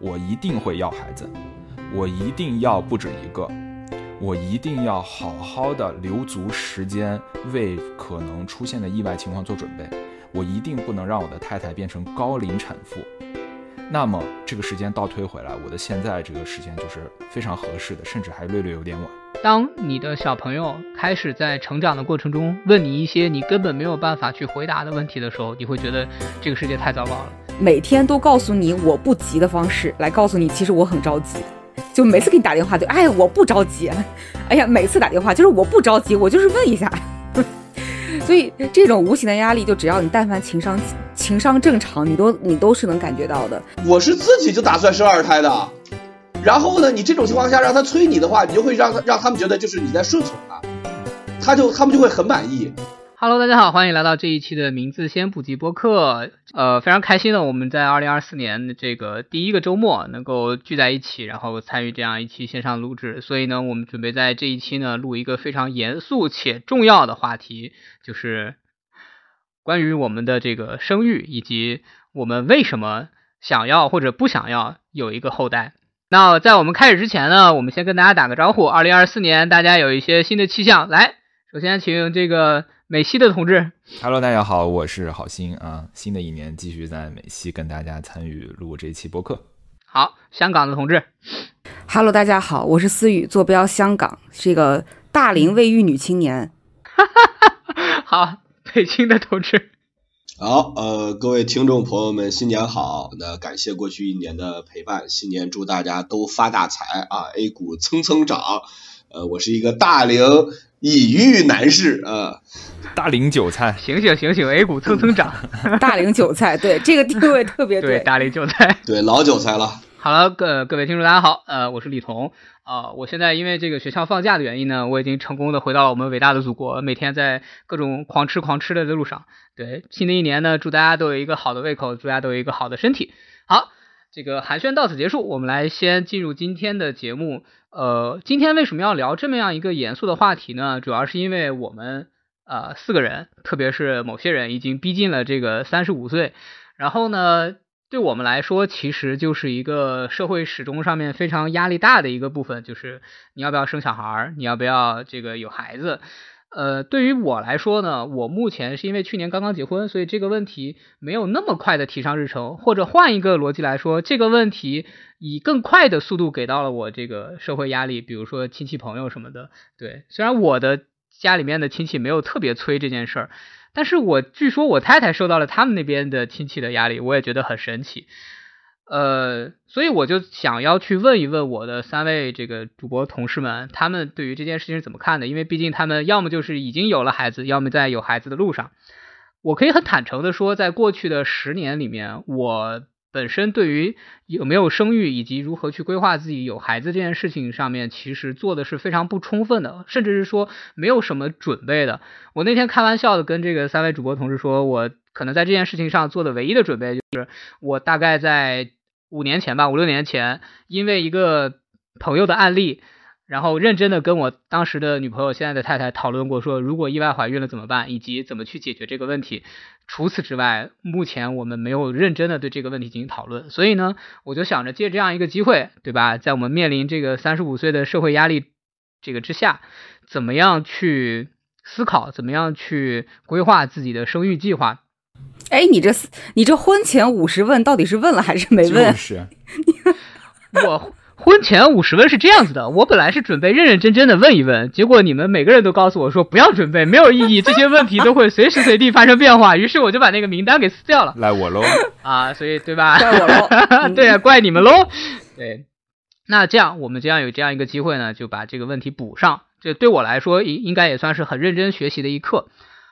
我一定会要孩子，我一定要不止一个，我一定要好好的留足时间为可能出现的意外情况做准备，我一定不能让我的太太变成高龄产妇。那么这个时间倒推回来，我的现在这个时间就是非常合适的，甚至还略略有点晚。当你的小朋友开始在成长的过程中问你一些你根本没有办法去回答的问题的时候，你会觉得这个世界太糟糕了。每天都告诉你我不急的方式来告诉你，其实我很着急。就每次给你打电话就哎我不着急，哎呀每次打电话就是我不着急，我就是问一下。所以这种无形的压力，就只要你但凡情商情商正常，你都你都是能感觉到的。我是自己就打算生二胎的，然后呢，你这种情况下让他催你的话，你就会让他让他们觉得就是你在顺从他，他就他们就会很满意。Hello，大家好，欢迎来到这一期的名字先普及播客。呃，非常开心的，我们在二零二四年的这个第一个周末能够聚在一起，然后参与这样一期线上录制。所以呢，我们准备在这一期呢录一个非常严肃且重要的话题，就是关于我们的这个生育以及我们为什么想要或者不想要有一个后代。那在我们开始之前呢，我们先跟大家打个招呼。二零二四年大家有一些新的气象，来，首先请这个。美西的同志，Hello，大家好，我是好心啊。新的一年继续在美西跟大家参与录这一期播客。好，香港的同志，Hello，大家好，我是思雨，坐标香港，是一个大龄未育女青年。好，北京的同志，好，呃，各位听众朋友们，新年好。那感谢过去一年的陪伴，新年祝大家都发大财啊！A 股蹭蹭涨。呃，我是一个大龄已遇难事啊。大龄韭菜，醒醒醒醒！A 股蹭蹭涨，大龄韭菜，对这个定位特别对，大龄韭菜，对老韭菜了。好了，各各位听众大家好，呃，我是李彤啊，我现在因为这个学校放假的原因呢，我已经成功的回到了我们伟大的祖国，每天在各种狂吃狂吃的路上。对，新的一年呢，祝大家都有一个好的胃口，祝大家都有一个好的身体。好，这个寒暄到此结束，我们来先进入今天的节目。呃，今天为什么要聊这么样一个严肃的话题呢？主要是因为我们。呃，四个人，特别是某些人已经逼近了这个三十五岁，然后呢，对我们来说，其实就是一个社会始终上面非常压力大的一个部分，就是你要不要生小孩儿，你要不要这个有孩子。呃，对于我来说呢，我目前是因为去年刚刚结婚，所以这个问题没有那么快的提上日程，或者换一个逻辑来说，这个问题以更快的速度给到了我这个社会压力，比如说亲戚朋友什么的。对，虽然我的。家里面的亲戚没有特别催这件事儿，但是我据说我太太受到了他们那边的亲戚的压力，我也觉得很神奇，呃，所以我就想要去问一问我的三位这个主播同事们，他们对于这件事情是怎么看的？因为毕竟他们要么就是已经有了孩子，要么在有孩子的路上。我可以很坦诚的说，在过去的十年里面，我。本身对于有没有生育以及如何去规划自己有孩子这件事情上面，其实做的是非常不充分的，甚至是说没有什么准备的。我那天开玩笑的跟这个三位主播同事说，我可能在这件事情上做的唯一的准备，就是我大概在五年前吧，五六年前，因为一个朋友的案例。然后认真的跟我当时的女朋友，现在的太太讨论过，说如果意外怀孕了怎么办，以及怎么去解决这个问题。除此之外，目前我们没有认真的对这个问题进行讨论。所以呢，我就想着借这样一个机会，对吧？在我们面临这个三十五岁的社会压力这个之下，怎么样去思考，怎么样去规划自己的生育计划？哎，你这你这婚前五十问到底是问了还是没问？是，我。婚前五十问是这样子的，我本来是准备认认真真的问一问，结果你们每个人都告诉我说不要准备，没有意义，这些问题都会随时随地发生变化，于是我就把那个名单给撕掉了。赖我喽啊，所以对吧？怪我喽，对啊，怪你们喽。对，那这样我们这样有这样一个机会呢，就把这个问题补上，这对我来说应应该也算是很认真学习的一课。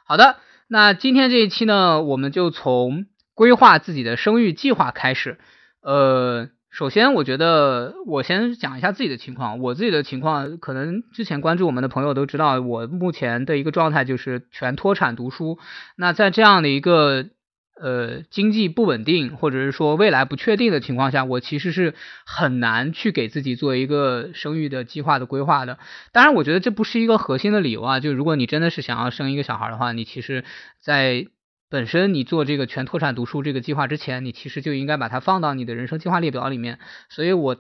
好的，那今天这一期呢，我们就从规划自己的生育计划开始，呃。首先，我觉得我先讲一下自己的情况。我自己的情况，可能之前关注我们的朋友都知道，我目前的一个状态就是全脱产读书。那在这样的一个呃经济不稳定，或者是说未来不确定的情况下，我其实是很难去给自己做一个生育的计划的规划的。当然，我觉得这不是一个核心的理由啊。就如果你真的是想要生一个小孩的话，你其实在本身你做这个全脱产读书这个计划之前，你其实就应该把它放到你的人生计划列表里面。所以我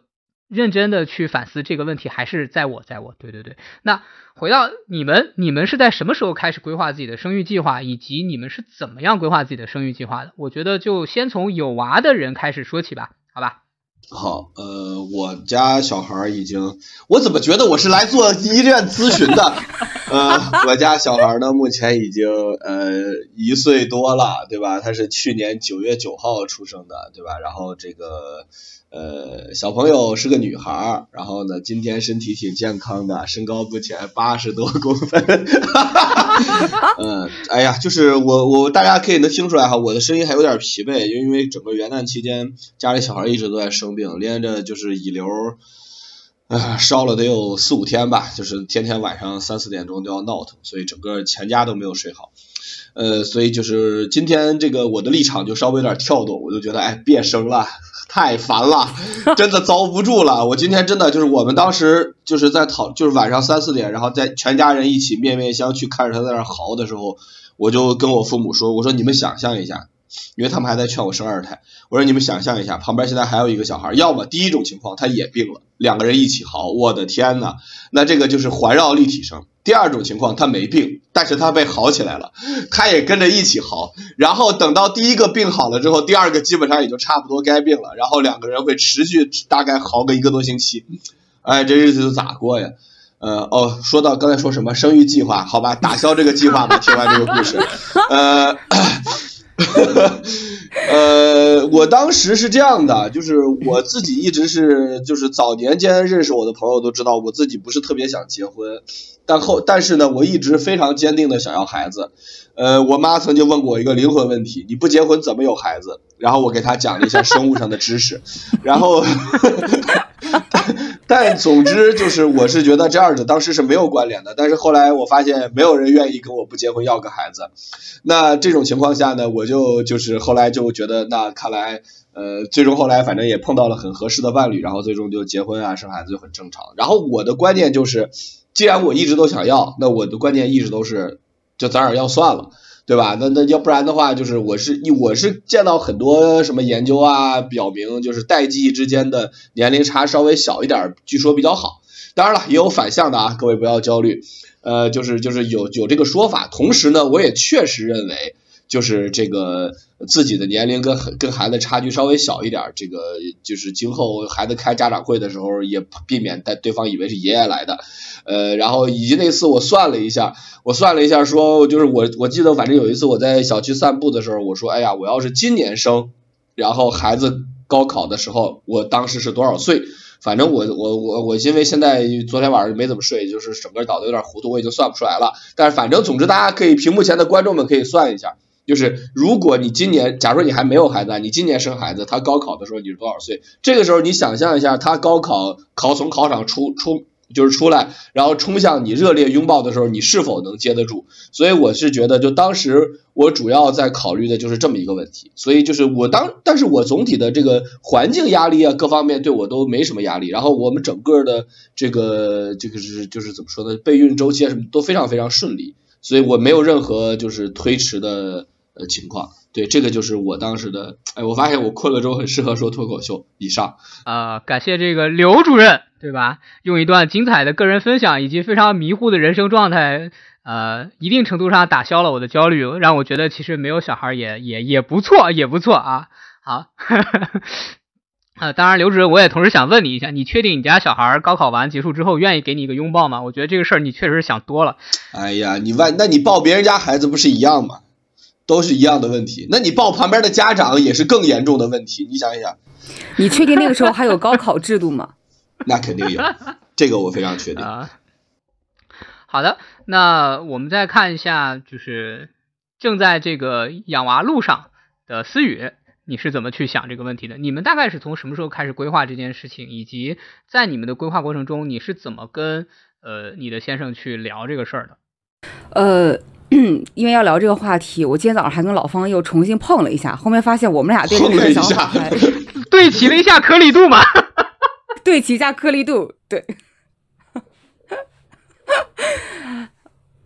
认真的去反思这个问题，还是在我在我对对对。那回到你们，你们是在什么时候开始规划自己的生育计划，以及你们是怎么样规划自己的生育计划的？我觉得就先从有娃的人开始说起吧，好吧？好，呃，我家小孩已经，我怎么觉得我是来做医院咨询的？呃，我家小孩呢，目前已经呃一岁多了，对吧？他是去年九月九号出生的，对吧？然后这个。呃，小朋友是个女孩儿，然后呢，今天身体挺健康的，身高不前，八十多公分。嗯，哎呀，就是我我大家可以能听出来哈，我的声音还有点疲惫，因为因为整个元旦期间家里小孩一直都在生病，连着就是乙流，啊，烧了得有四五天吧，就是天天晚上三四点钟都要闹腾，所以整个全家都没有睡好。呃，所以就是今天这个我的立场就稍微有点跳动，我就觉得哎，别生了。太烦了，真的遭不住了。我今天真的就是我们当时就是在讨，就是晚上三四点，然后在全家人一起面面相觑看着他在那嚎的时候，我就跟我父母说，我说你们想象一下，因为他们还在劝我生二胎，我说你们想象一下，旁边现在还有一个小孩，要么第一种情况他也病了，两个人一起嚎，我的天呐，那这个就是环绕立体声。第二种情况，他没病，但是他被好起来了，他也跟着一起好，然后等到第一个病好了之后，第二个基本上也就差不多该病了，然后两个人会持续大概好个一个多星期，哎，这日子咋过呀？呃，哦，说到刚才说什么生育计划，好吧，打消这个计划吧。听完这个故事，呃。呃，我当时是这样的，就是我自己一直是，就是早年间认识我的朋友都知道，我自己不是特别想结婚，但后但是呢，我一直非常坚定的想要孩子。呃，我妈曾经问过我一个灵魂问题：你不结婚怎么有孩子？然后我给她讲了一下生物上的知识，然后。但总之就是，我是觉得这二者当时是没有关联的。但是后来我发现，没有人愿意跟我不结婚要个孩子。那这种情况下呢，我就就是后来就就觉得，那看来，呃，最终后来反正也碰到了很合适的伴侣，然后最终就结婚啊，生孩子就很正常。然后我的观念就是，既然我一直都想要，那我的观念一直都是，就咱俩要算了。对吧？那那要不然的话，就是我是我是见到很多什么研究啊，表明就是代际之间的年龄差稍微小一点，据说比较好。当然了，也有反向的啊，各位不要焦虑。呃，就是就是有有这个说法。同时呢，我也确实认为。就是这个自己的年龄跟跟孩子差距稍微小一点，这个就是今后孩子开家长会的时候也避免带对方以为是爷爷来的，呃，然后以及那次我算了一下，我算了一下说，就是我我记得反正有一次我在小区散步的时候，我说，哎呀，我要是今年生，然后孩子高考的时候，我当时是多少岁？反正我我我我因为现在昨天晚上没怎么睡，就是整个脑子有点糊涂，我已经算不出来了。但是反正总之大家可以屏幕前的观众们可以算一下。就是如果你今年，假如你还没有孩子，你今年生孩子，他高考的时候你是多少岁？这个时候你想象一下，他高考考从考场出出就是出来，然后冲向你热烈拥抱的时候，你是否能接得住？所以我是觉得，就当时我主要在考虑的就是这么一个问题。所以就是我当，但是我总体的这个环境压力啊，各方面对我都没什么压力。然后我们整个的这个这个是就是怎么说呢？备孕周期啊什么都非常非常顺利，所以我没有任何就是推迟的。的情况，对这个就是我当时的，哎，我发现我困了之后很适合说脱口秀。以上啊，感谢这个刘主任，对吧？用一段精彩的个人分享以及非常迷糊的人生状态，呃，一定程度上打消了我的焦虑，让我觉得其实没有小孩也也也不错，也不错啊。好，啊，当然，刘主任，我也同时想问你一下，你确定你家小孩高考完结束之后愿意给你一个拥抱吗？我觉得这个事儿你确实是想多了。哎呀，你万，那你抱别人家孩子不是一样吗？都是一样的问题，那你报旁边的家长也是更严重的问题。你想一想，你确定那个时候还有高考制度吗？那肯定有，这个我非常确定。好的，那我们再看一下，就是正在这个养娃路上的思雨，你是怎么去想这个问题的？你们大概是从什么时候开始规划这件事情？以及在你们的规划过程中，你是怎么跟呃你的先生去聊这个事儿的？呃。因为要聊这个话题，我今天早上还跟老方又重新碰了一下，后面发现我们俩对这个想法 对齐了一下颗粒度嘛，对齐一下颗粒度，对。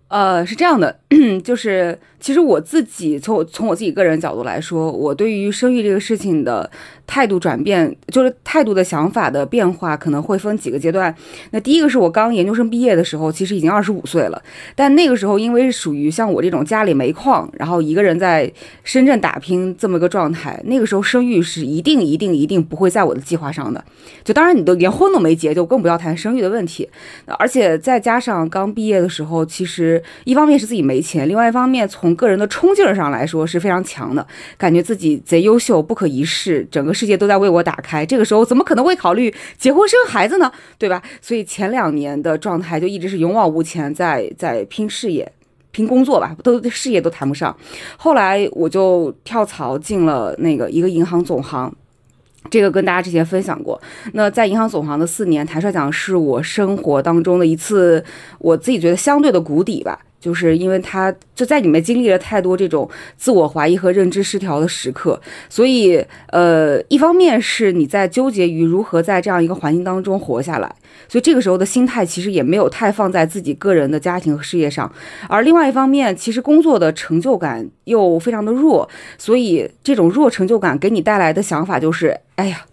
呃，是这样的，就是其实我自己从我从我自己个人角度来说，我对于生育这个事情的态度转变，就是态度的想法的变化，可能会分几个阶段。那第一个是我刚研究生毕业的时候，其实已经二十五岁了，但那个时候因为属于像我这种家里煤矿，然后一个人在深圳打拼这么一个状态，那个时候生育是一定一定一定不会在我的计划上的。就当然你都连婚都没结，就更不要谈生育的问题。而且再加上刚毕业的时候，其实一方面是自己没钱，另外一方面从个人的冲劲儿上来说是非常强的，感觉自己贼优秀，不可一世，整个世界都在为我打开。这个时候怎么可能会考虑结婚生孩子呢？对吧？所以前两年的状态就一直是勇往无前，在在拼事业。拼工作吧，都事业都谈不上。后来我就跳槽进了那个一个银行总行，这个跟大家之前分享过。那在银行总行的四年，坦率讲是我生活当中的一次我自己觉得相对的谷底吧。就是因为他就在里面经历了太多这种自我怀疑和认知失调的时刻，所以呃，一方面是你在纠结于如何在这样一个环境当中活下来，所以这个时候的心态其实也没有太放在自己个人的家庭和事业上，而另外一方面，其实工作的成就感又非常的弱，所以这种弱成就感给你带来的想法就是，哎呀，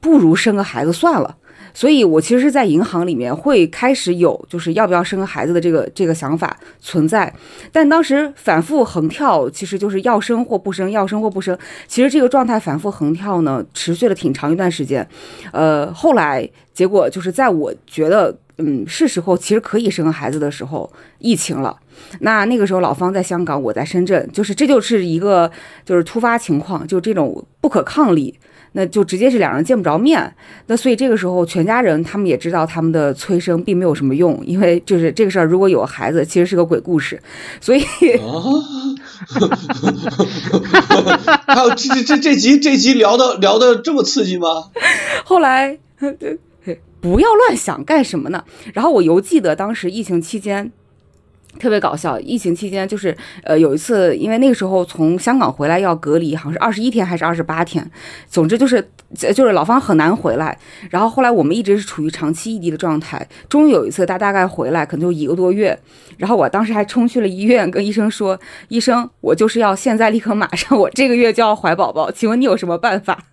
不如生个孩子算了。所以，我其实是在银行里面会开始有就是要不要生孩子的这个这个想法存在，但当时反复横跳，其实就是要生或不生，要生或不生。其实这个状态反复横跳呢，持续了挺长一段时间。呃，后来结果就是在我觉得嗯是时候其实可以生孩子的时候，疫情了。那那个时候老方在香港，我在深圳，就是这就是一个就是突发情况，就这种不可抗力。那就直接是两人见不着面，那所以这个时候全家人他们也知道他们的催生并没有什么用，因为就是这个事儿如果有孩子，其实是个鬼故事，所以，还有这这这集这集聊的聊的这么刺激吗？后来对 不要乱想干什么呢？然后我犹记得当时疫情期间。特别搞笑，疫情期间就是呃有一次，因为那个时候从香港回来要隔离，好像是二十一天还是二十八天，总之就是就是老方很难回来。然后后来我们一直是处于长期异地的状态，终于有一次他大概回来，可能就一个多月。然后我当时还冲去了医院，跟医生说：“医生，我就是要现在立刻马上，我这个月就要怀宝宝，请问你有什么办法？”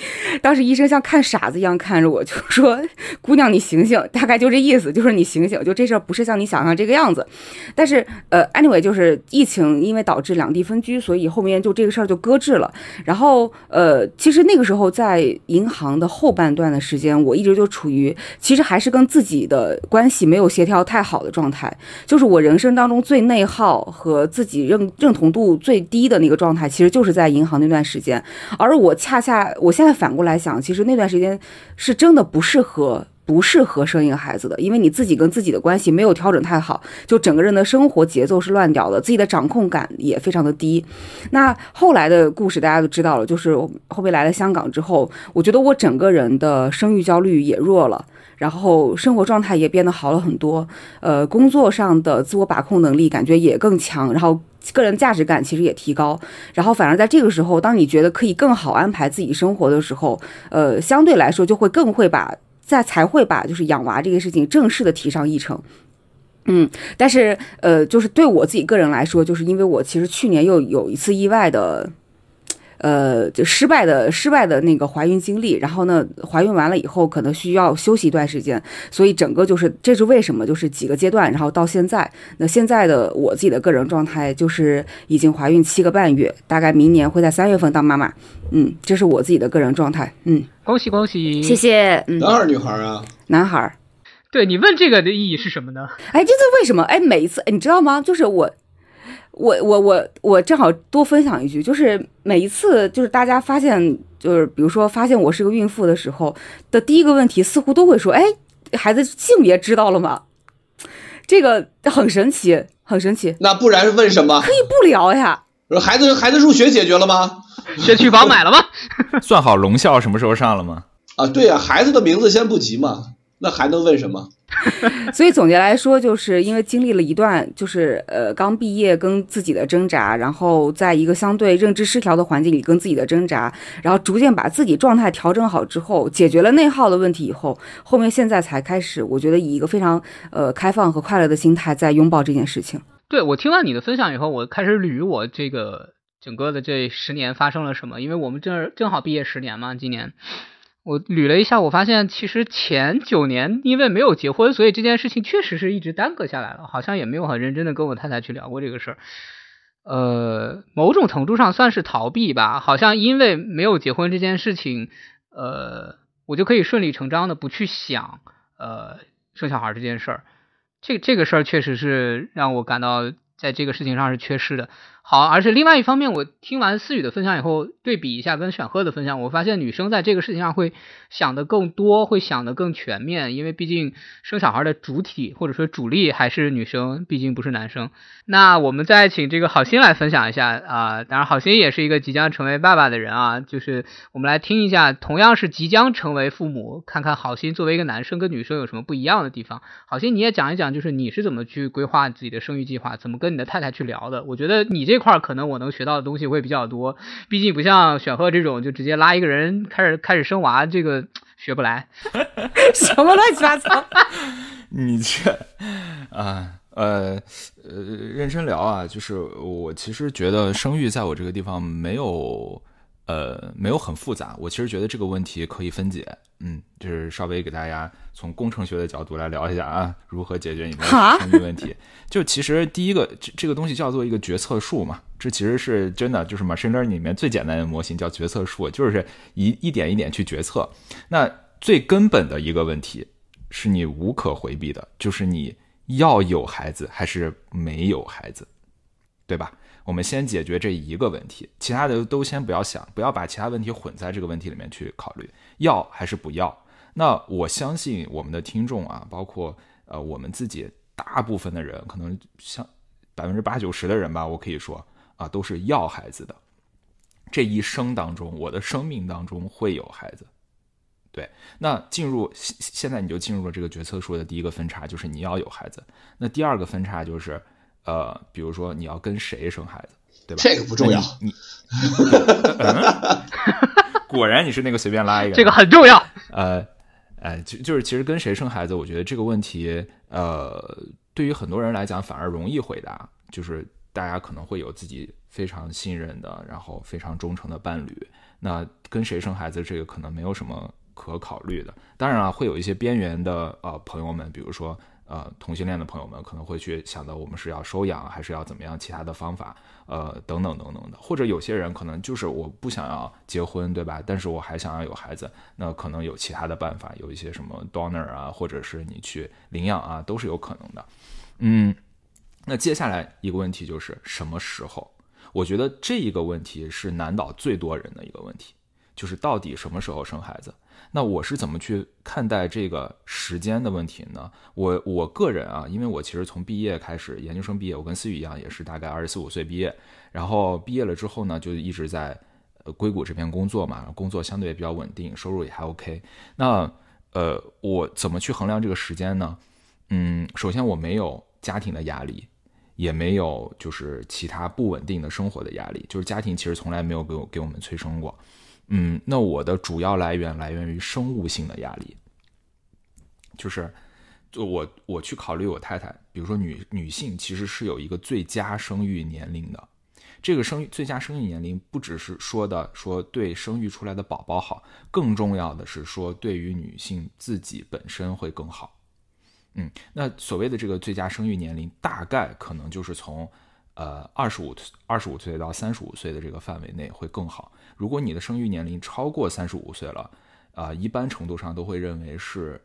当时医生像看傻子一样看着我，就说：“姑娘，你醒醒。”大概就这意思，就是你醒醒，就这事儿不是像你想象这个样子。但是，呃，anyway，就是疫情因为导致两地分居，所以后面就这个事儿就搁置了。然后，呃，其实那个时候在银行的后半段的时间，我一直就处于其实还是跟自己的关系没有协调太好的状态，就是我人生当中最内耗和自己认认同度最低的那个状态，其实就是在银行那段时间。而我恰恰我现在。反过来想，其实那段时间是真的不适合，不适合生一个孩子的，因为你自己跟自己的关系没有调整太好，就整个人的生活节奏是乱掉的，自己的掌控感也非常的低。那后来的故事大家都知道了，就是后面来了香港之后，我觉得我整个人的生育焦虑也弱了，然后生活状态也变得好了很多，呃，工作上的自我把控能力感觉也更强，然后。个人价值感其实也提高，然后反而在这个时候，当你觉得可以更好安排自己生活的时候，呃，相对来说就会更会把在才会把就是养娃这个事情正式的提上议程。嗯，但是呃，就是对我自己个人来说，就是因为我其实去年又有一次意外的。呃，就失败的失败的那个怀孕经历，然后呢，怀孕完了以后可能需要休息一段时间，所以整个就是这是为什么？就是几个阶段，然后到现在，那现在的我自己的个人状态就是已经怀孕七个半月，大概明年会在三月份当妈妈。嗯，这是我自己的个人状态。嗯，恭喜恭喜，谢谢。男孩女孩啊？男孩。对你问这个的意义是什么呢？哎，这是为什么？哎，每一次，哎，你知道吗？就是我。我我我我正好多分享一句，就是每一次就是大家发现，就是比如说发现我是个孕妇的时候的第一个问题，似乎都会说：“哎，孩子性别知道了吗？”这个很神奇，很神奇。那不然问什么？可以不聊呀。孩子孩子入学解决了吗？学区房买了吗？算好龙校什么时候上了吗？啊，对呀，孩子的名字先不急嘛。那还能问什么？所以总结来说，就是因为经历了一段，就是呃刚毕业跟自己的挣扎，然后在一个相对认知失调的环境里跟自己的挣扎，然后逐渐把自己状态调整好之后，解决了内耗的问题以后，后面现在才开始，我觉得以一个非常呃开放和快乐的心态在拥抱这件事情。对我听完你的分享以后，我开始捋我这个整个的这十年发生了什么，因为我们正正好毕业十年嘛，今年我捋了一下，我发现其实前九年因为没有结婚，所以这件事情确实是一直耽搁下来了，好像也没有很认真的跟我太太去聊过这个事儿。呃，某种程度上算是逃避吧，好像因为没有结婚这件事情，呃，我就可以顺理成章的不去想，呃，生小孩这件事儿。这这个事儿确实是让我感到在这个事情上是缺失的。好，而且另外一方面，我听完思雨的分享以后，对比一下跟选赫的分享，我发现女生在这个事情上会想的更多，会想的更全面，因为毕竟生小孩的主体或者说主力还是女生，毕竟不是男生。那我们再请这个好心来分享一下啊，当然好心也是一个即将成为爸爸的人啊，就是我们来听一下，同样是即将成为父母，看看好心作为一个男生跟女生有什么不一样的地方。好心你也讲一讲，就是你是怎么去规划自己的生育计划，怎么跟你的太太去聊的？我觉得你这。块可能我能学到的东西会比较多，毕竟不像选赫这种就直接拉一个人开始开始生娃，这个学不来。什么乱七八糟？你这啊呃呃，认真聊啊，就是我其实觉得生育在我这个地方没有。呃，没有很复杂。我其实觉得这个问题可以分解，嗯，就是稍微给大家从工程学的角度来聊一下啊，如何解决你的生育问题。就其实第一个，这这个东西叫做一个决策树嘛，这其实是真的，就是 machine learning 里面最简单的模型叫决策树，就是一一点一点去决策。那最根本的一个问题是你无可回避的，就是你要有孩子还是没有孩子，对吧？我们先解决这一个问题，其他的都先不要想，不要把其他问题混在这个问题里面去考虑，要还是不要？那我相信我们的听众啊，包括呃我们自己，大部分的人可能像百分之八九十的人吧，我可以说啊，都是要孩子的。这一生当中，我的生命当中会有孩子。对，那进入现现在你就进入了这个决策树的第一个分叉，就是你要有孩子。那第二个分叉就是。呃，比如说你要跟谁生孩子，对吧？这个不重要。你 果然你是那个随便拉一个。这个很重要。呃，哎，就就是其实跟谁生孩子，我觉得这个问题，呃，对于很多人来讲反而容易回答，就是大家可能会有自己非常信任的，然后非常忠诚的伴侣。那跟谁生孩子，这个可能没有什么可考虑的。当然了，会有一些边缘的呃朋友们，比如说。呃，同性恋的朋友们可能会去想到我们是要收养，还是要怎么样其他的方法，呃，等等等等的。或者有些人可能就是我不想要结婚，对吧？但是我还想要有孩子，那可能有其他的办法，有一些什么 donor 啊，或者是你去领养啊，都是有可能的。嗯，那接下来一个问题就是什么时候？我觉得这一个问题是难倒最多人的一个问题，就是到底什么时候生孩子？那我是怎么去看待这个时间的问题呢？我我个人啊，因为我其实从毕业开始，研究生毕业，我跟思雨一样，也是大概二十四五岁毕业，然后毕业了之后呢，就一直在呃硅谷这边工作嘛，工作相对也比较稳定，收入也还 OK。那呃，我怎么去衡量这个时间呢？嗯，首先我没有家庭的压力，也没有就是其他不稳定的生活的压力，就是家庭其实从来没有给我给我们催生过。嗯，那我的主要来源来源于生物性的压力，就是，就我我去考虑我太太，比如说女女性其实是有一个最佳生育年龄的，这个生育最佳生育年龄不只是说的说对生育出来的宝宝好，更重要的是说对于女性自己本身会更好。嗯，那所谓的这个最佳生育年龄，大概可能就是从。呃，二十五二十五岁到三十五岁的这个范围内会更好。如果你的生育年龄超过三十五岁了，啊，一般程度上都会认为是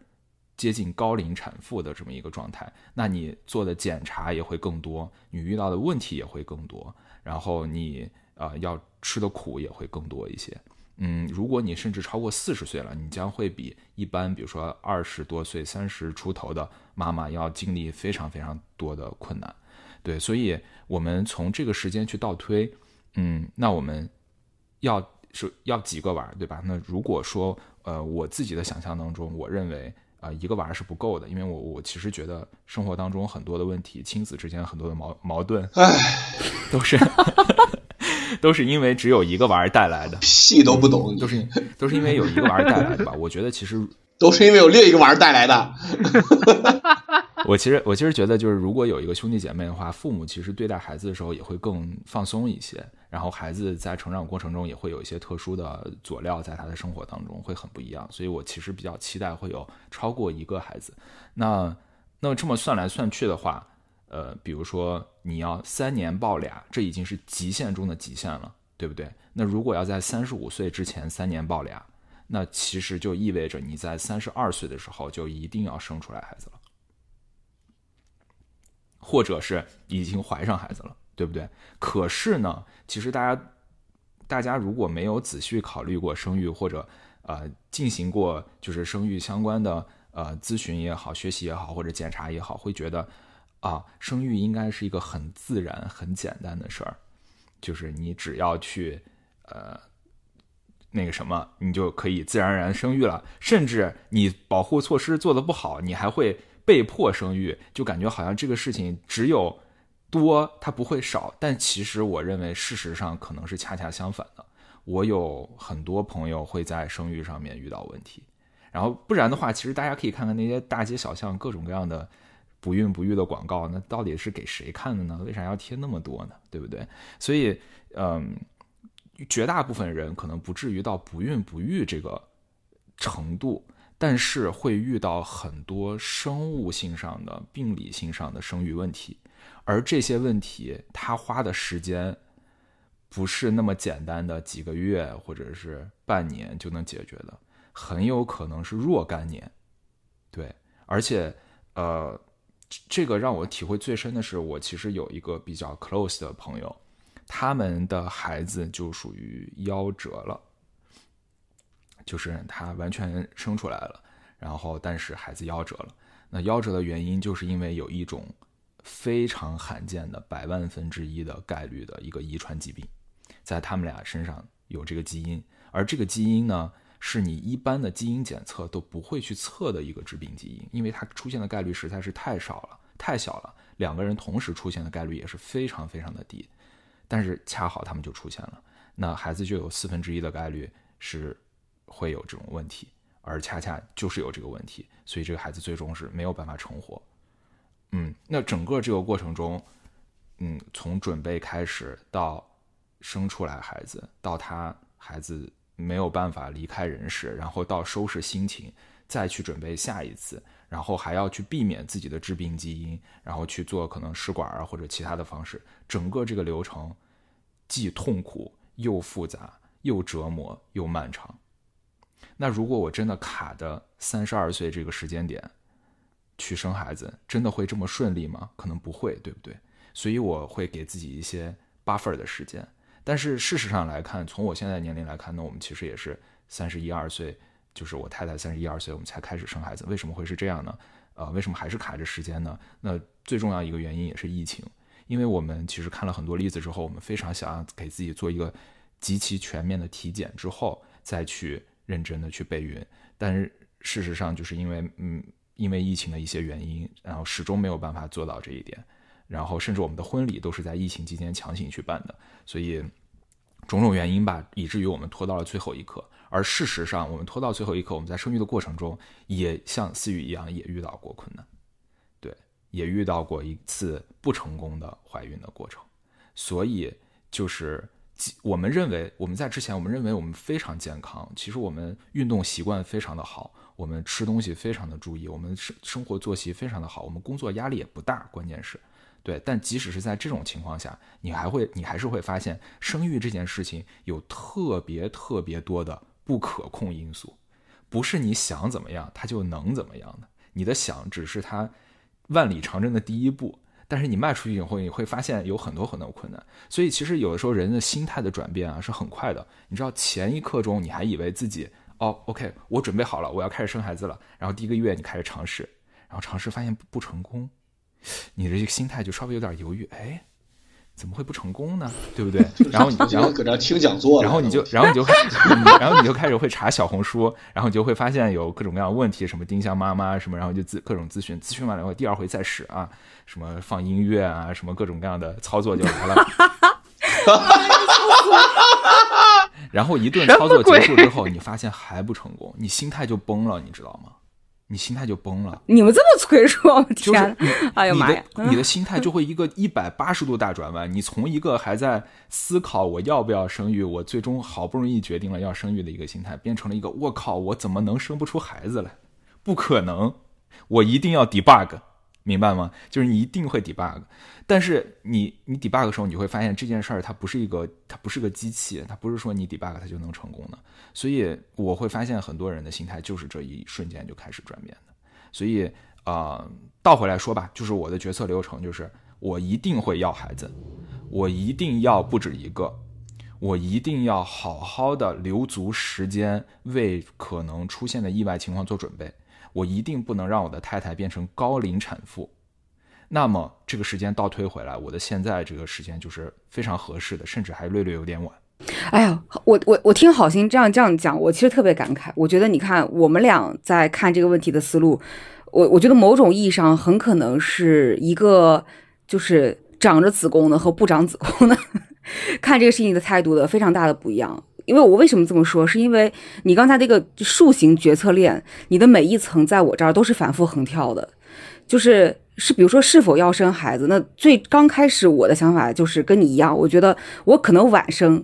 接近高龄产妇的这么一个状态。那你做的检查也会更多，你遇到的问题也会更多，然后你啊要吃的苦也会更多一些。嗯，如果你甚至超过四十岁了，你将会比一般，比如说二十多岁、三十出头的妈妈要经历非常非常多的困难。对，所以我们从这个时间去倒推，嗯，那我们要是要几个娃，对吧？那如果说，呃，我自己的想象当中，我认为啊，一个娃是不够的，因为我我其实觉得生活当中很多的问题，亲子之间很多的矛矛盾，都是 都是因为只有一个娃带来的，屁都不懂，都是都是因为有一个娃带来的吧？我觉得其实 都是因为有另一个娃带来的。我其实我其实觉得，就是如果有一个兄弟姐妹的话，父母其实对待孩子的时候也会更放松一些，然后孩子在成长过程中也会有一些特殊的佐料在他的生活当中会很不一样，所以我其实比较期待会有超过一个孩子。那那么这么算来算去的话，呃，比如说你要三年抱俩，这已经是极限中的极限了，对不对？那如果要在三十五岁之前三年抱俩，那其实就意味着你在三十二岁的时候就一定要生出来孩子了。或者是已经怀上孩子了，对不对？可是呢，其实大家，大家如果没有仔细考虑过生育，或者呃进行过就是生育相关的呃咨询也好、学习也好或者检查也好，会觉得啊，生育应该是一个很自然、很简单的事儿，就是你只要去呃那个什么，你就可以自然而然生育了。甚至你保护措施做的不好，你还会。被迫生育，就感觉好像这个事情只有多，它不会少。但其实我认为，事实上可能是恰恰相反的。我有很多朋友会在生育上面遇到问题，然后不然的话，其实大家可以看看那些大街小巷各种各样的不孕不育的广告，那到底是给谁看的呢？为啥要贴那么多呢？对不对？所以，嗯，绝大部分人可能不至于到不孕不育这个程度。但是会遇到很多生物性上的、病理性上的生育问题，而这些问题他花的时间不是那么简单的几个月或者是半年就能解决的，很有可能是若干年。对，而且呃，这个让我体会最深的是，我其实有一个比较 close 的朋友，他们的孩子就属于夭折了。就是他完全生出来了，然后但是孩子夭折了。那夭折的原因就是因为有一种非常罕见的百万分之一的概率的一个遗传疾病，在他们俩身上有这个基因，而这个基因呢，是你一般的基因检测都不会去测的一个致病基因，因为它出现的概率实在是太少了，太小了。两个人同时出现的概率也是非常非常的低，但是恰好他们就出现了，那孩子就有四分之一的概率是。会有这种问题，而恰恰就是有这个问题，所以这个孩子最终是没有办法成活。嗯，那整个这个过程中，嗯，从准备开始到生出来孩子，到他孩子没有办法离开人世，然后到收拾心情，再去准备下一次，然后还要去避免自己的致病基因，然后去做可能试管啊或者其他的方式，整个这个流程既痛苦又复杂，又折磨又漫长。那如果我真的卡的三十二岁这个时间点去生孩子，真的会这么顺利吗？可能不会，对不对？所以我会给自己一些 buffer 的时间。但是事实上来看，从我现在年龄来看，那我们其实也是三十一二岁，就是我太太三十一二岁，我们才开始生孩子。为什么会是这样呢？呃，为什么还是卡着时间呢？那最重要一个原因也是疫情，因为我们其实看了很多例子之后，我们非常想要给自己做一个极其全面的体检之后再去。认真的去备孕，但是事实上就是因为嗯，因为疫情的一些原因，然后始终没有办法做到这一点，然后甚至我们的婚礼都是在疫情期间强行去办的，所以种种原因吧，以至于我们拖到了最后一刻。而事实上，我们拖到最后一刻，我们在生育的过程中，也像思雨一样，也遇到过困难，对，也遇到过一次不成功的怀孕的过程，所以就是。我们认为我们在之前，我们认为我们非常健康。其实我们运动习惯非常的好，我们吃东西非常的注意，我们生生活作息非常的好，我们工作压力也不大。关键是，对。但即使是在这种情况下，你还会，你还是会发现，生育这件事情有特别特别多的不可控因素，不是你想怎么样，它就能怎么样的。你的想只是它万里长征的第一步。但是你迈出去以后，你会发现有很多很多困难。所以其实有的时候人的心态的转变啊是很快的。你知道前一刻钟你还以为自己哦，OK，我准备好了，我要开始生孩子了。然后第一个月你开始尝试，然后尝试发现不成功，你的这个心态就稍微有点犹豫，哎。怎么会不成功呢？对不对？然后你然后搁这听讲座，然后你就然后你就然后你就开始会查小红书，然后你就会发现有各种各样的问题，什么丁香妈妈什么，然后就咨各种咨询，咨询完了以后第二回再试啊，什么放音乐啊，什么各种各样的操作就来了。然后一顿操作结束之后，你发现还不成功，你心态就崩了，你知道吗？你心态就崩了。你们这么脆弱，就是天你，哎呀妈呀！你的你的心态就会一个一百八十度大转弯。你从一个还在思考我要不要生育，我最终好不容易决定了要生育的一个心态，变成了一个我靠，我怎么能生不出孩子来？不可能，我一定要 debug，明白吗？就是你一定会 debug。但是你你 debug 的时候，你会发现这件事儿它不是一个它不是个机器，它不是说你 debug 它就能成功的。所以我会发现很多人的心态就是这一瞬间就开始转变的。所以啊、倒回来说吧，就是我的决策流程就是我一定会要孩子，我一定要不止一个，我一定要好好的留足时间为可能出现的意外情况做准备。我一定不能让我的太太变成高龄产妇。那么这个时间倒推回来，我的现在这个时间就是非常合适的，甚至还略略有点晚。哎呀，我我我听好心这样这样讲，我其实特别感慨。我觉得你看我们俩在看这个问题的思路，我我觉得某种意义上很可能是一个就是长着子宫的和不长子宫的 看这个事情的态度的非常大的不一样。因为我为什么这么说，是因为你刚才那个树形决策链，你的每一层在我这儿都是反复横跳的，就是是比如说是否要生孩子，那最刚开始我的想法就是跟你一样，我觉得我可能晚生。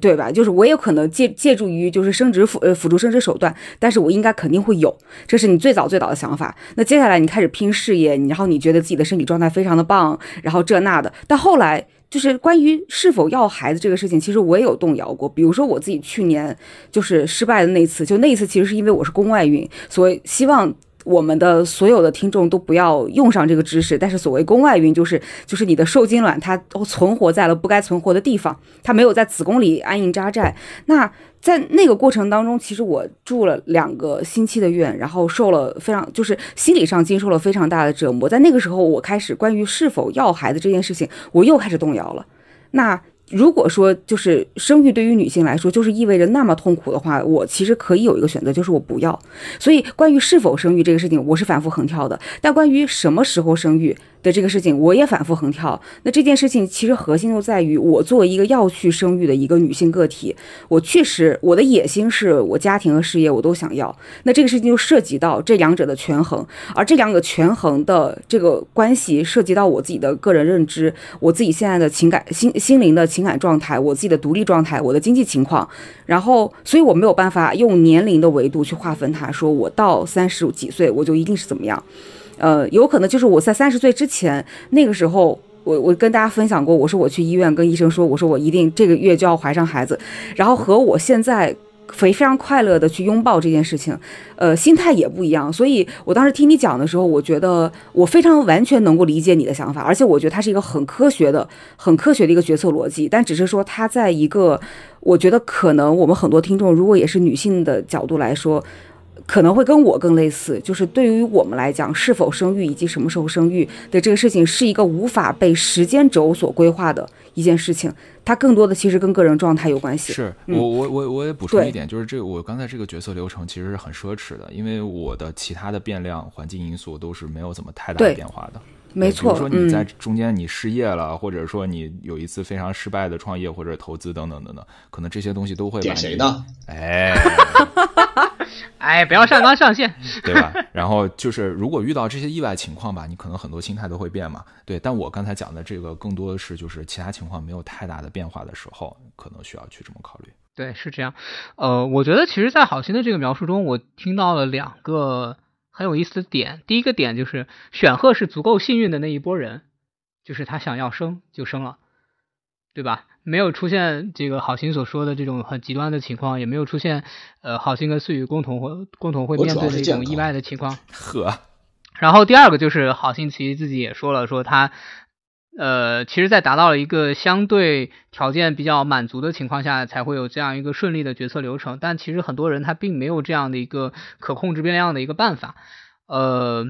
对吧？就是我也可能借借助于就是生殖辅呃辅助生殖手段，但是我应该肯定会有，这是你最早最早的想法。那接下来你开始拼事业，你然后你觉得自己的身体状态非常的棒，然后这那的，但后来就是关于是否要孩子这个事情，其实我也有动摇过。比如说我自己去年就是失败的那次，就那一次其实是因为我是宫外孕，所以希望。我们的所有的听众都不要用上这个知识，但是所谓宫外孕，就是就是你的受精卵它都存活在了不该存活的地方，它没有在子宫里安营扎寨。那在那个过程当中，其实我住了两个星期的院，然后受了非常就是心理上经受了非常大的折磨。在那个时候，我开始关于是否要孩子这件事情，我又开始动摇了。那如果说就是生育对于女性来说就是意味着那么痛苦的话，我其实可以有一个选择，就是我不要。所以关于是否生育这个事情，我是反复横跳的。但关于什么时候生育的这个事情，我也反复横跳。那这件事情其实核心就在于，我作为一个要去生育的一个女性个体，我确实我的野心是我家庭和事业我都想要。那这个事情就涉及到这两者的权衡，而这两个权衡的这个关系涉及到我自己的个人认知，我自己现在的情感心心灵的情感状态，我自己的独立状态，我的经济情况，然后所以我没有办法用年龄的维度去划分它，说我到三十几岁我就一定是怎么样。呃，有可能就是我在三十岁之前，那个时候，我我跟大家分享过，我说我去医院跟医生说，我说我一定这个月就要怀上孩子，然后和我现在非非常快乐的去拥抱这件事情，呃，心态也不一样。所以我当时听你讲的时候，我觉得我非常完全能够理解你的想法，而且我觉得它是一个很科学的、很科学的一个决策逻辑，但只是说它在一个，我觉得可能我们很多听众如果也是女性的角度来说。可能会跟我更类似，就是对于我们来讲，是否生育以及什么时候生育的这个事情，是一个无法被时间轴所规划的一件事情。它更多的其实跟个人状态有关系。是嗯我我我我也补充一点，就是这个我刚才这个决策流程其实是很奢侈的，因为我的其他的变量、环境因素都是没有怎么太大的变化的。没错对比如说你在嗯中间你失业了，或者说你有一次非常失败的创业或者投资等等等等，可能这些东西都会点谁？呢？哎，哎，不要上纲上线。对吧？然后就是如果遇到这些意外情况吧，你可能很多心态都会变嘛。对，但我刚才讲的这个更多的是就是其他情况没有太大的变化的时候，可能需要去这么考虑。对，是这样。呃，我觉得其实，在好心的这个描述中，我听到了两个很有意思的点。第一个点就是选赫是足够幸运的那一波人，就是他想要生就生了，对吧？没有出现这个好心所说的这种很极端的情况，也没有出现呃好心跟思雨共同会共同会面对的一种意外的情况。呵，然后第二个就是好心其实自己也说了，说他呃，其实，在达到了一个相对条件比较满足的情况下，才会有这样一个顺利的决策流程。但其实很多人他并没有这样的一个可控制变量的一个办法。呃，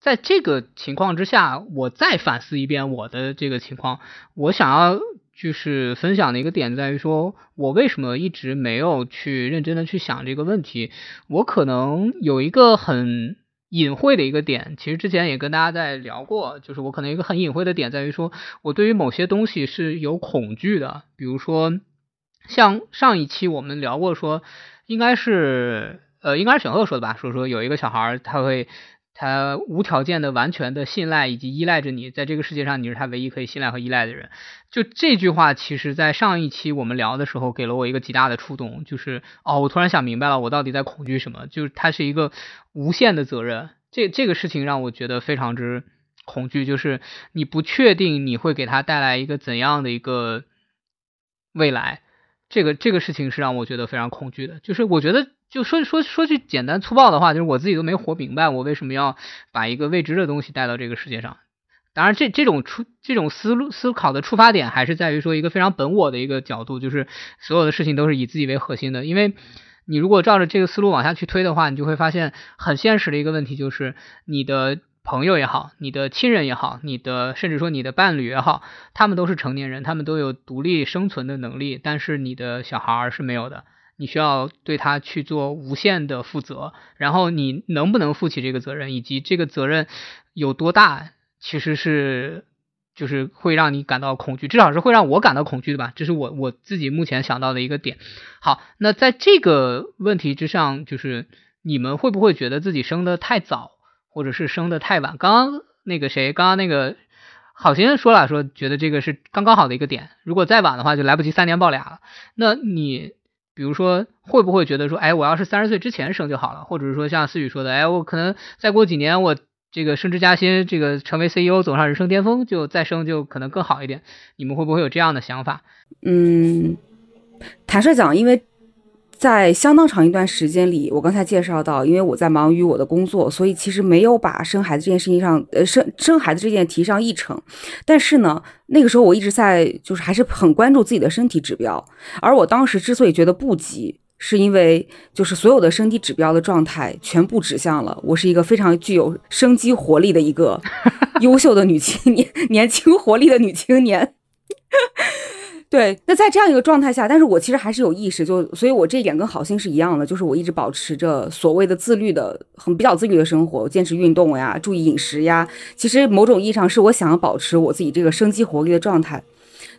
在这个情况之下，我再反思一遍我的这个情况，我想要就是分享的一个点在于说，我为什么一直没有去认真的去想这个问题？我可能有一个很隐晦的一个点，其实之前也跟大家在聊过，就是我可能一个很隐晦的点在于说，我对于某些东西是有恐惧的，比如说像上一期我们聊过说，应该是。呃，应该是选后说的吧，说说有一个小孩他会。他无条件的、完全的信赖以及依赖着你，在这个世界上你是他唯一可以信赖和依赖的人。就这句话，其实在上一期我们聊的时候，给了我一个极大的触动，就是哦，我突然想明白了，我到底在恐惧什么？就是它是一个无限的责任，这这个事情让我觉得非常之恐惧，就是你不确定你会给他带来一个怎样的一个未来，这个这个事情是让我觉得非常恐惧的，就是我觉得。就说说说句简单粗暴的话，就是我自己都没活明白，我为什么要把一个未知的东西带到这个世界上。当然，这这种出这种思路思考的出发点，还是在于说一个非常本我的一个角度，就是所有的事情都是以自己为核心的。因为你如果照着这个思路往下去推的话，你就会发现很现实的一个问题，就是你的朋友也好，你的亲人也好，你的甚至说你的伴侣也好，他们都是成年人，他们都有独立生存的能力，但是你的小孩是没有的。你需要对他去做无限的负责，然后你能不能负起这个责任，以及这个责任有多大，其实是就是会让你感到恐惧，至少是会让我感到恐惧的吧。这是我我自己目前想到的一个点。好，那在这个问题之上，就是你们会不会觉得自己生的太早，或者是生的太晚？刚刚那个谁，刚刚那个好心人说了，说觉得这个是刚刚好的一个点，如果再晚的话，就来不及三年抱俩了。那你？比如说，会不会觉得说，哎，我要是三十岁之前生就好了，或者是说像思雨说的，哎，我可能再过几年，我这个升职加薪，这个成为 CEO，走上人生巅峰，就再生就可能更好一点。你们会不会有这样的想法？嗯，坦率讲，因为。在相当长一段时间里，我刚才介绍到，因为我在忙于我的工作，所以其实没有把生孩子这件事情上，呃，生生孩子这件提上议程。但是呢，那个时候我一直在，就是还是很关注自己的身体指标。而我当时之所以觉得不急，是因为就是所有的身体指标的状态全部指向了我是一个非常具有生机活力的一个 优秀的女青年，年轻活力的女青年。对，那在这样一个状态下，但是我其实还是有意识，就所以，我这一点跟好心是一样的，就是我一直保持着所谓的自律的，很比较自律的生活，坚持运动呀，注意饮食呀，其实某种意义上是我想要保持我自己这个生机活力的状态。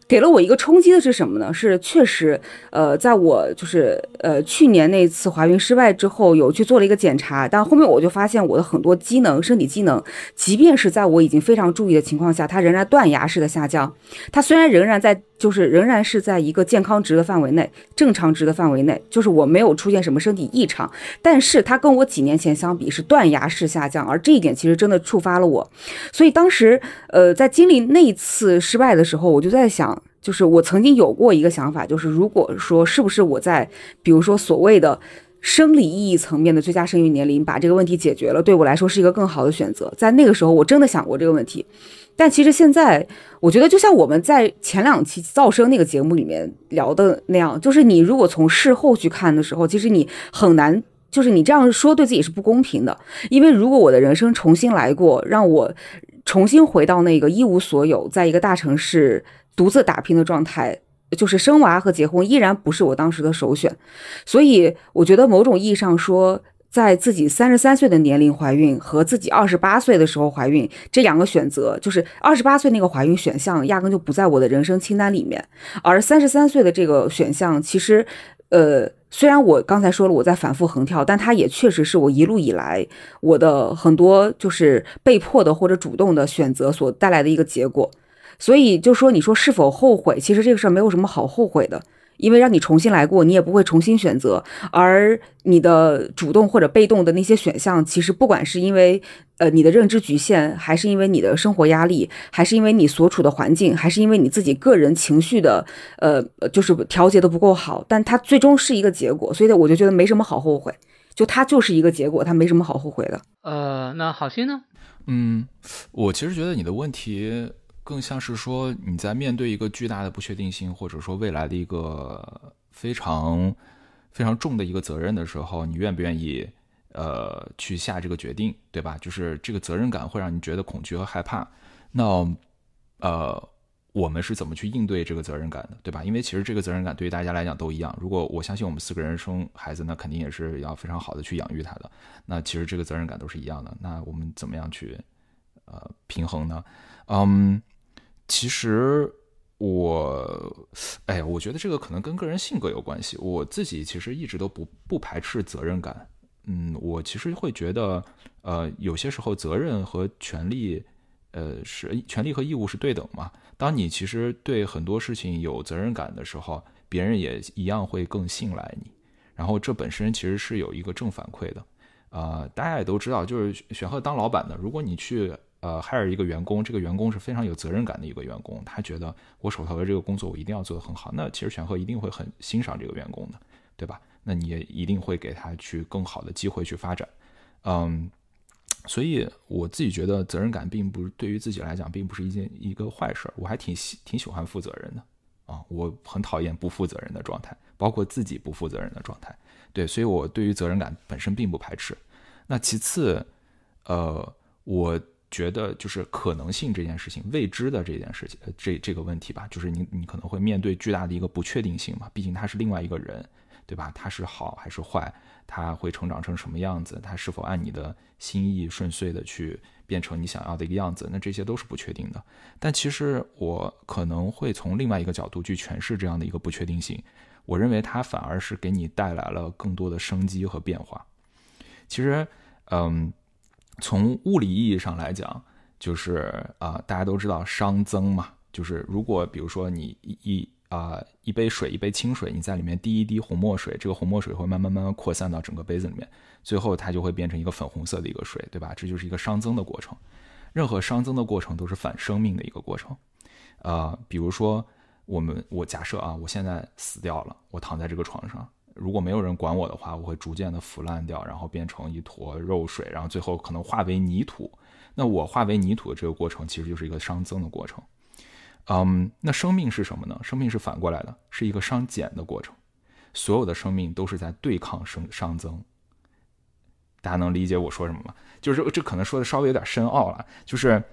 给了我一个冲击的是什么呢？是确实，呃，在我就是呃去年那次怀孕失败之后，有去做了一个检查，但后面我就发现我的很多机能，身体机能，即便是在我已经非常注意的情况下，它仍然断崖式的下降。它虽然仍然在，就是仍然是在一个健康值的范围内，正常值的范围内，就是我没有出现什么身体异常，但是它跟我几年前相比是断崖式下降，而这一点其实真的触发了我。所以当时，呃，在经历那一次失败的时候，我就在想。就是我曾经有过一个想法，就是如果说是不是我在，比如说所谓的生理意义层面的最佳生育年龄把这个问题解决了，对我来说是一个更好的选择。在那个时候，我真的想过这个问题。但其实现在，我觉得就像我们在前两期噪声那个节目里面聊的那样，就是你如果从事后去看的时候，其实你很难，就是你这样说对自己是不公平的。因为如果我的人生重新来过，让我重新回到那个一无所有，在一个大城市。独自打拼的状态，就是生娃和结婚依然不是我当时的首选，所以我觉得某种意义上说，在自己三十三岁的年龄怀孕和自己二十八岁的时候怀孕这两个选择，就是二十八岁那个怀孕选项压根就不在我的人生清单里面，而三十三岁的这个选项，其实，呃，虽然我刚才说了我在反复横跳，但它也确实是我一路以来我的很多就是被迫的或者主动的选择所带来的一个结果。所以就说，你说是否后悔？其实这个事儿没有什么好后悔的，因为让你重新来过，你也不会重新选择。而你的主动或者被动的那些选项，其实不管是因为呃你的认知局限，还是因为你的生活压力，还是因为你所处的环境，还是因为你自己个人情绪的呃就是调节的不够好，但它最终是一个结果。所以我就觉得没什么好后悔，就它就是一个结果，它没什么好后悔的。呃，那好心呢？嗯，我其实觉得你的问题。更像是说你在面对一个巨大的不确定性，或者说未来的一个非常非常重的一个责任的时候，你愿不愿意呃去下这个决定，对吧？就是这个责任感会让你觉得恐惧和害怕。那呃，我们是怎么去应对这个责任感的，对吧？因为其实这个责任感对于大家来讲都一样。如果我相信我们四个人生孩子，那肯定也是要非常好的去养育他的。那其实这个责任感都是一样的。那我们怎么样去呃平衡呢？嗯。其实我，哎，我觉得这个可能跟个人性格有关系。我自己其实一直都不不排斥责任感，嗯，我其实会觉得，呃，有些时候责任和权利，呃，是权利和义务是对等嘛。当你其实对很多事情有责任感的时候，别人也一样会更信赖你。然后这本身其实是有一个正反馈的。呃，大家也都知道，就是选赫当老板的，如果你去呃 hire 一个员工，这个员工是非常有责任感的一个员工，他觉得我手头的这个工作我一定要做得很好，那其实选赫一定会很欣赏这个员工的，对吧？那你也一定会给他去更好的机会去发展，嗯，所以我自己觉得责任感并不对于自己来讲并不是一件一个坏事儿，我还挺喜挺喜欢负责任的啊，我很讨厌不负责任的状态，包括自己不负责任的状态，对，所以我对于责任感本身并不排斥。那其次，呃，我觉得就是可能性这件事情，未知的这件事情，这这个问题吧，就是你你可能会面对巨大的一个不确定性嘛，毕竟他是另外一个人。对吧？他是好还是坏？他会成长成什么样子？他是否按你的心意顺遂的去变成你想要的一个样子？那这些都是不确定的。但其实我可能会从另外一个角度去诠释这样的一个不确定性。我认为它反而是给你带来了更多的生机和变化。其实，嗯，从物理意义上来讲，就是啊，大家都知道熵增嘛，就是如果比如说你一。啊，一杯水，一杯清水，你在里面滴一滴红墨水，这个红墨水会慢慢慢慢扩散到整个杯子里面，最后它就会变成一个粉红色的一个水，对吧？这就是一个熵增的过程。任何熵增的过程都是反生命的一个过程。呃，比如说我们，我假设啊，我现在死掉了，我躺在这个床上，如果没有人管我的话，我会逐渐的腐烂掉，然后变成一坨肉水，然后最后可能化为泥土。那我化为泥土的这个过程，其实就是一个熵增的过程。嗯，那生命是什么呢？生命是反过来的，是一个熵减的过程。所有的生命都是在对抗生熵增。大家能理解我说什么吗？就是这可能说的稍微有点深奥了。就是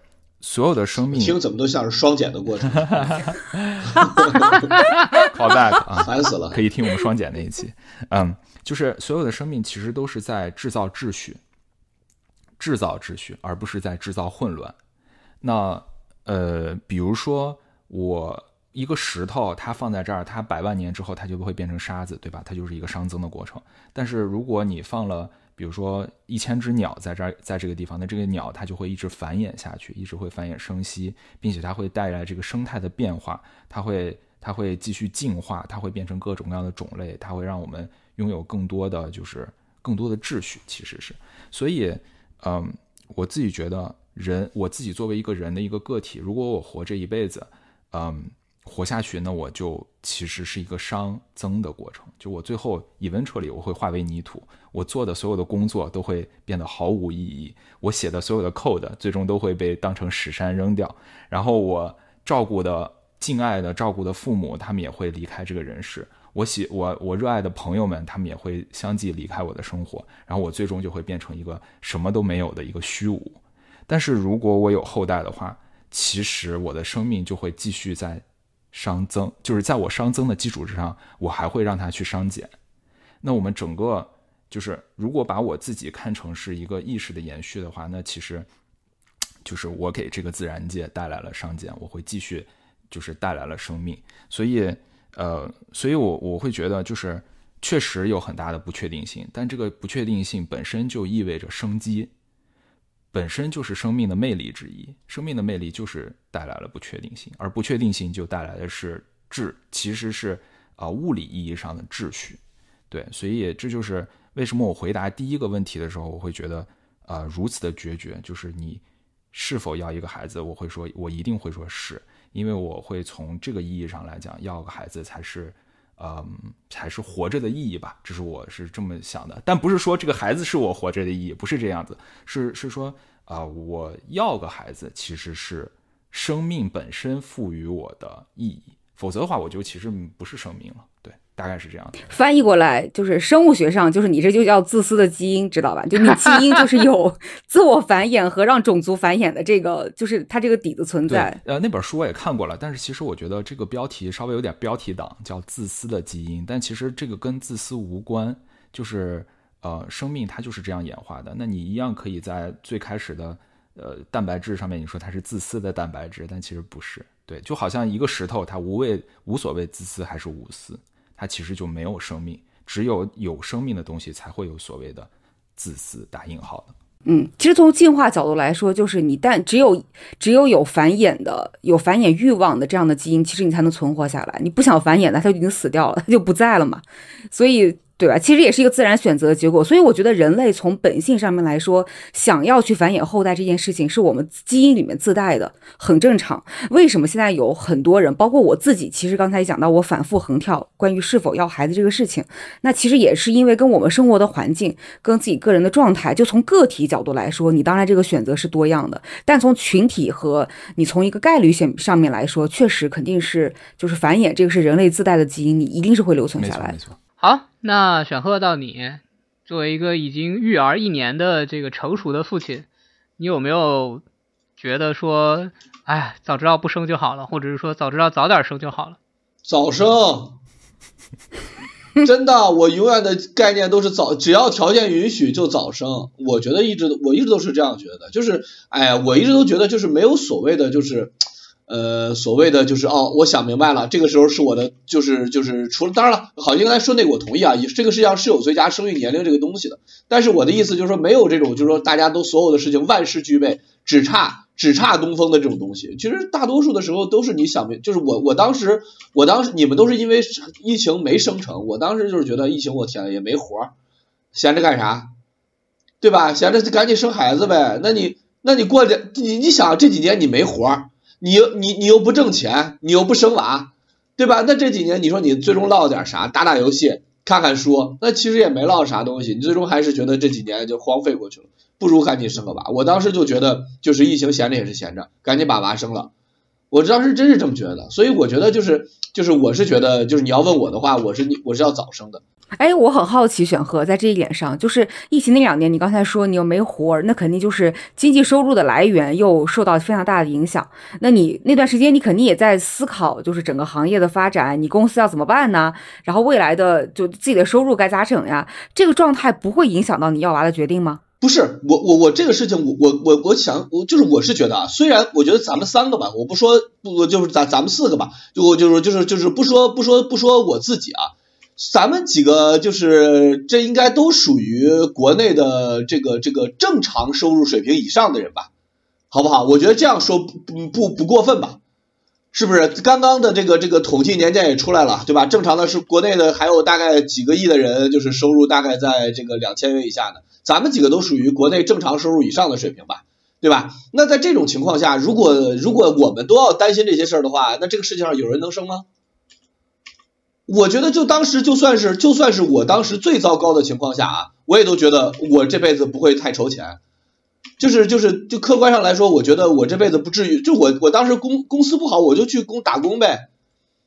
所有的生命听怎么都像是双减的过程。Call back 啊，烦死了！可以听我们双减那一期。嗯，就是所有的生命其实都是在制造秩序，制造秩序，而不是在制造混乱。那呃，比如说。我一个石头，它放在这儿，它百万年之后，它就不会变成沙子，对吧？它就是一个熵增的过程。但是如果你放了，比如说一千只鸟在这儿，在这个地方，那这个鸟它就会一直繁衍下去，一直会繁衍生息，并且它会带来这个生态的变化，它会它会继续进化，它会变成各种各样的种类，它会让我们拥有更多的就是更多的秩序，其实是。所以，嗯，我自己觉得人，我自己作为一个人的一个个体，如果我活这一辈子。嗯，活下去，那我就其实是一个熵增的过程。就我最后一温车里，我会化为泥土。我做的所有的工作都会变得毫无意义。我写的所有的 code 最终都会被当成屎山扔掉。然后我照顾的、敬爱的、照顾的父母，他们也会离开这个人世。我喜我我热爱的朋友们，他们也会相继离开我的生活。然后我最终就会变成一个什么都没有的一个虚无。但是如果我有后代的话，其实我的生命就会继续在熵增，就是在我熵增的基础之上，我还会让它去熵减。那我们整个就是，如果把我自己看成是一个意识的延续的话，那其实就是我给这个自然界带来了熵减，我会继续就是带来了生命。所以，呃，所以我我会觉得就是确实有很大的不确定性，但这个不确定性本身就意味着生机。本身就是生命的魅力之一，生命的魅力就是带来了不确定性，而不确定性就带来的是秩，其实是啊物理意义上的秩序。对，所以这就是为什么我回答第一个问题的时候，我会觉得啊如此的决绝，就是你是否要一个孩子，我会说，我一定会说是，因为我会从这个意义上来讲，要个孩子才是。嗯，才是活着的意义吧，这是我是这么想的，但不是说这个孩子是我活着的意义，不是这样子，是是说啊，我要个孩子其实是生命本身赋予我的意义，否则的话，我就其实不是生命了，大概是这样的，翻译过来就是生物学上就是你这就叫自私的基因，知道吧？就你基因就是有 自我繁衍和让种族繁衍的这个，就是它这个底子存在。呃，那本书我也看过了，但是其实我觉得这个标题稍微有点标题党，叫自私的基因。但其实这个跟自私无关，就是呃，生命它就是这样演化的。那你一样可以在最开始的呃蛋白质上面，你说它是自私的蛋白质，但其实不是。对，就好像一个石头，它无谓无所谓自私还是无私。它其实就没有生命，只有有生命的东西才会有所谓的自私打引号的。嗯，其实从进化角度来说，就是你但只有只有有繁衍的、有繁衍欲望的这样的基因，其实你才能存活下来。你不想繁衍的，它就已经死掉了，它就不在了嘛。所以。对吧？其实也是一个自然选择的结果，所以我觉得人类从本性上面来说，想要去繁衍后代这件事情是我们基因里面自带的，很正常。为什么现在有很多人，包括我自己，其实刚才讲到我反复横跳关于是否要孩子这个事情，那其实也是因为跟我们生活的环境、跟自己个人的状态，就从个体角度来说，你当然这个选择是多样的，但从群体和你从一个概率性上面来说，确实肯定是就是繁衍这个是人类自带的基因，你一定是会留存下来。没错。好，那选赫到你，作为一个已经育儿一年的这个成熟的父亲，你有没有觉得说，哎，早知道不生就好了，或者是说早知道早点生就好了？早生，真的，我永远的概念都是早，只要条件允许就早生。我觉得一直我一直都是这样觉得，就是，哎，我一直都觉得就是没有所谓的就是。呃，所谓的就是哦，我想明白了，这个时候是我的，就是就是除了当然了，好，像刚才说那个我同意啊，这个世界上是有最佳生育年龄这个东西的，但是我的意思就是说，没有这种就是说大家都所有的事情万事俱备，只差只差东风的这种东西，其实大多数的时候都是你想明，就是我我当时我当时你们都是因为疫情没生成，我当时就是觉得疫情我天也没活，闲着干啥，对吧？闲着就赶紧生孩子呗，那你那你过这你你想这几年你没活。你又你你又不挣钱，你又不生娃，对吧？那这几年你说你最终落了点啥？打打游戏，看看书，那其实也没落啥东西。你最终还是觉得这几年就荒废过去了，不如赶紧生个娃。我当时就觉得，就是疫情闲着也是闲着，赶紧把娃生了。我当时真是这么觉得，所以我觉得就是就是我是觉得就是你要问我的话，我是你我是要早生的。哎，我很好奇，选赫在这一点上，就是疫情那两年，你刚才说你又没活儿，那肯定就是经济收入的来源又受到非常大的影响。那你那段时间，你肯定也在思考，就是整个行业的发展，你公司要怎么办呢？然后未来的就自己的收入该咋整呀？这个状态不会影响到你要娃的决定吗？不是，我我我这个事情，我我我我想，我就是我是觉得啊，虽然我觉得咱们三个吧，我不说不就是咱咱们四个吧，就我就是就是就是不说不说不说我自己啊。咱们几个就是这应该都属于国内的这个这个正常收入水平以上的人吧，好不好？我觉得这样说不不不过分吧？是不是？刚刚的这个这个统计年鉴也出来了，对吧？正常的是国内的还有大概几个亿的人，就是收入大概在这个两千元以下的，咱们几个都属于国内正常收入以上的水平吧，对吧？那在这种情况下，如果如果我们都要担心这些事儿的话，那这个世界上有人能生吗？我觉得就当时就算是就算是我当时最糟糕的情况下啊，我也都觉得我这辈子不会太愁钱，就是就是就客观上来说，我觉得我这辈子不至于。就我我当时公公司不好，我就去工打工呗，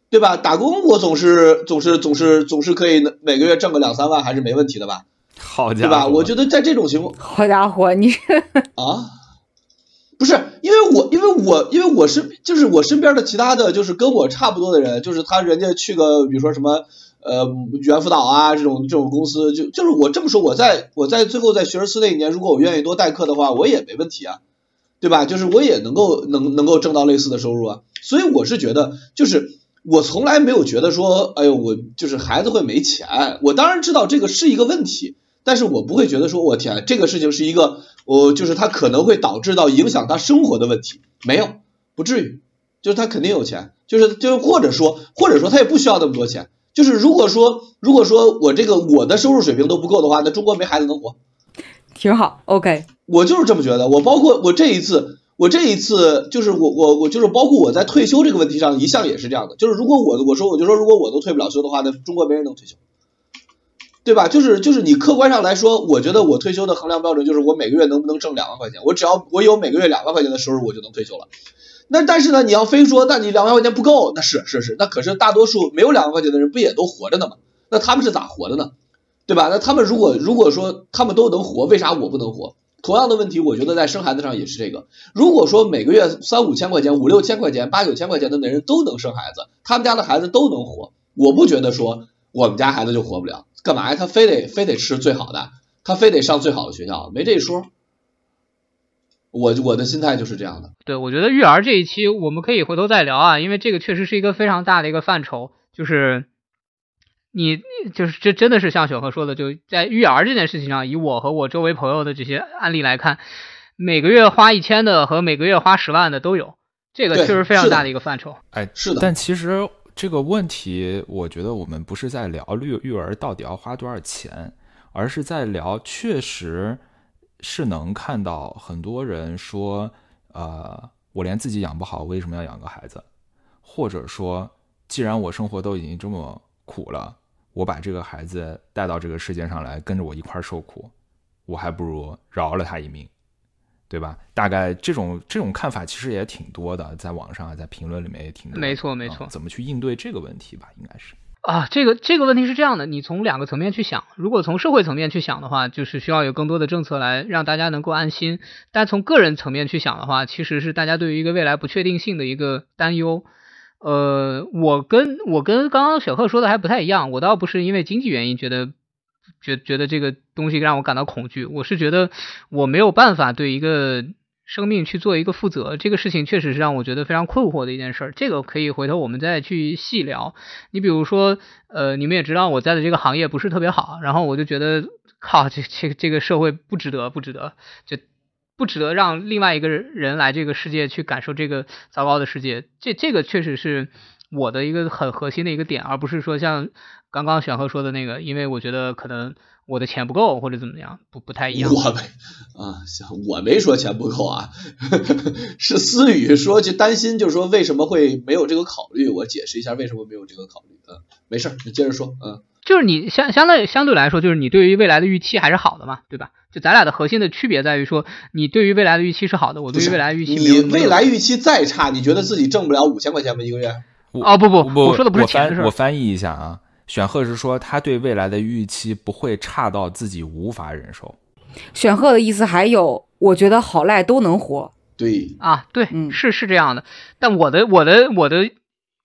对吧？打工我总是总是总是总是可以每个月挣个两三万，还是没问题的吧？好家伙，对吧？我觉得在这种情况，好家伙，你啊。不是，因为我，因为我，因为我是，就是我身边的其他的就是跟我差不多的人，就是他人家去个，比如说什么，呃，猿辅导啊这种这种公司，就就是我这么说，我在我在最后在学而思那一年，如果我愿意多代课的话，我也没问题啊，对吧？就是我也能够能能够挣到类似的收入啊，所以我是觉得，就是我从来没有觉得说，哎呦，我就是孩子会没钱，我当然知道这个是一个问题。但是我不会觉得说，我天，这个事情是一个，我就是他可能会导致到影响他生活的问题，没有，不至于，就是他肯定有钱，就是就是或者说或者说他也不需要那么多钱，就是如果说如果说我这个我的收入水平都不够的话，那中国没孩子能活，挺好，OK，我就是这么觉得，我包括我这一次，我这一次就是我我我就是包括我在退休这个问题上一向也是这样的，就是如果我我说我就说如果我都退不了休的话，那中国没人能退休。对吧？就是就是你客观上来说，我觉得我退休的衡量标准就是我每个月能不能挣两万块钱。我只要我有每个月两万块钱的收入，我就能退休了。那但是呢，你要非说，那你两万块钱不够，那是是是，那可是大多数没有两万块钱的人不也都活着呢吗？那他们是咋活的呢？对吧？那他们如果如果说他们都能活，为啥我不能活？同样的问题，我觉得在生孩子上也是这个。如果说每个月三五千块钱、五六千块钱、八九千块钱的男人都能生孩子，他们家的孩子都能活，我不觉得说我们家孩子就活不了。干嘛呀？他非得非得吃最好的，他非得上最好的学校，没这一说。我我的心态就是这样的。对，我觉得育儿这一期我们可以回头再聊啊，因为这个确实是一个非常大的一个范畴，就是你就是这真的是像小何说的，就在育儿这件事情上，以我和我周围朋友的这些案例来看，每个月花一千的和每个月花十万的都有，这个确实非常大的一个范畴。哎，是的但其实这个问题，我觉得我们不是在聊育育儿到底要花多少钱，而是在聊确实是能看到很多人说，呃，我连自己养不好，为什么要养个孩子？或者说，既然我生活都已经这么苦了，我把这个孩子带到这个世界上来，跟着我一块受苦，我还不如饶了他一命。对吧？大概这种这种看法其实也挺多的，在网上啊，在评论里面也挺多。没错没错啊怎么去应对这个问题吧？应该是。啊，这个这个问题是这样的，你从两个层面去想，如果从社会层面去想的话，就是需要有更多的政策来让大家能够安心；但从个人层面去想的话，其实是大家对于一个未来不确定性的一个担忧。呃，我跟我跟刚刚雪克说的还不太一样，我倒不是因为经济原因觉得觉觉得这个东西让我感到恐惧，我是觉得我没有办法对一个生命去做一个负责，这个事情确实是让我觉得非常困惑的一件事。这个可以回头我们再去细聊。你比如说，呃，你们也知道我在的这个行业不是特别好，然后我就觉得，靠，这这这个社会不值得，不值得，就不值得让另外一个人来这个世界去感受这个糟糕的世界。这这个确实是我的一个很核心的一个点，而不是说像刚刚选鹤说的那个，因为我觉得可能我的钱不够或者怎么样，不不太一样。我没啊，行，我没说钱不够啊，是思雨说就担心，就是说为什么会没有这个考虑，我解释一下为什么没有这个考虑。嗯，没事儿，你接着说。嗯，就是你相相对相对来说，就是你对于未来的预期还是好的嘛，对吧？就咱俩的核心的区别在于说，你对于未来的预期是好的，我对于未来预期没你未来预期再差，你觉得自己挣不了五千块钱吗？一个月？我哦不不不，我说的不是钱的事儿我翻译一下啊，选赫是说他对未来的预期不会差到自己无法忍受。选赫的意思还有，我觉得好赖都能活。对，啊，对，嗯是是这样的。但我的我的我的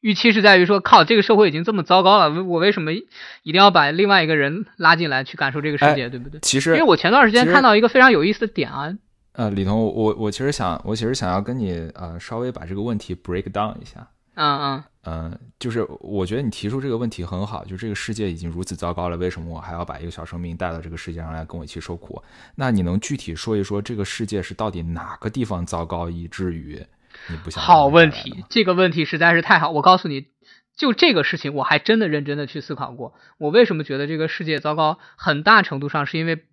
预期是在于说，靠，这个社会已经这么糟糕了，我为什么一定要把另外一个人拉进来去感受这个世界，对不对？其实因为我前段时间看到一个非常有意思的点啊，呃，李彤，我我其实想，我其实想要跟你呃稍微把这个问题 break down 一下。嗯嗯，嗯，就是我觉得你提出这个问题很好，就这个世界已经如此糟糕了，为什么我还要把一个小生命带到这个世界上来跟我一起受苦？那你能具体说一说这个世界是到底哪个地方糟糕，以至于你不想？好问题，，这个问题实在是太好。我告诉你，就这个事情，我还真的认真的去思考过。我为什么觉得这个世界糟糕？很大程度上是因为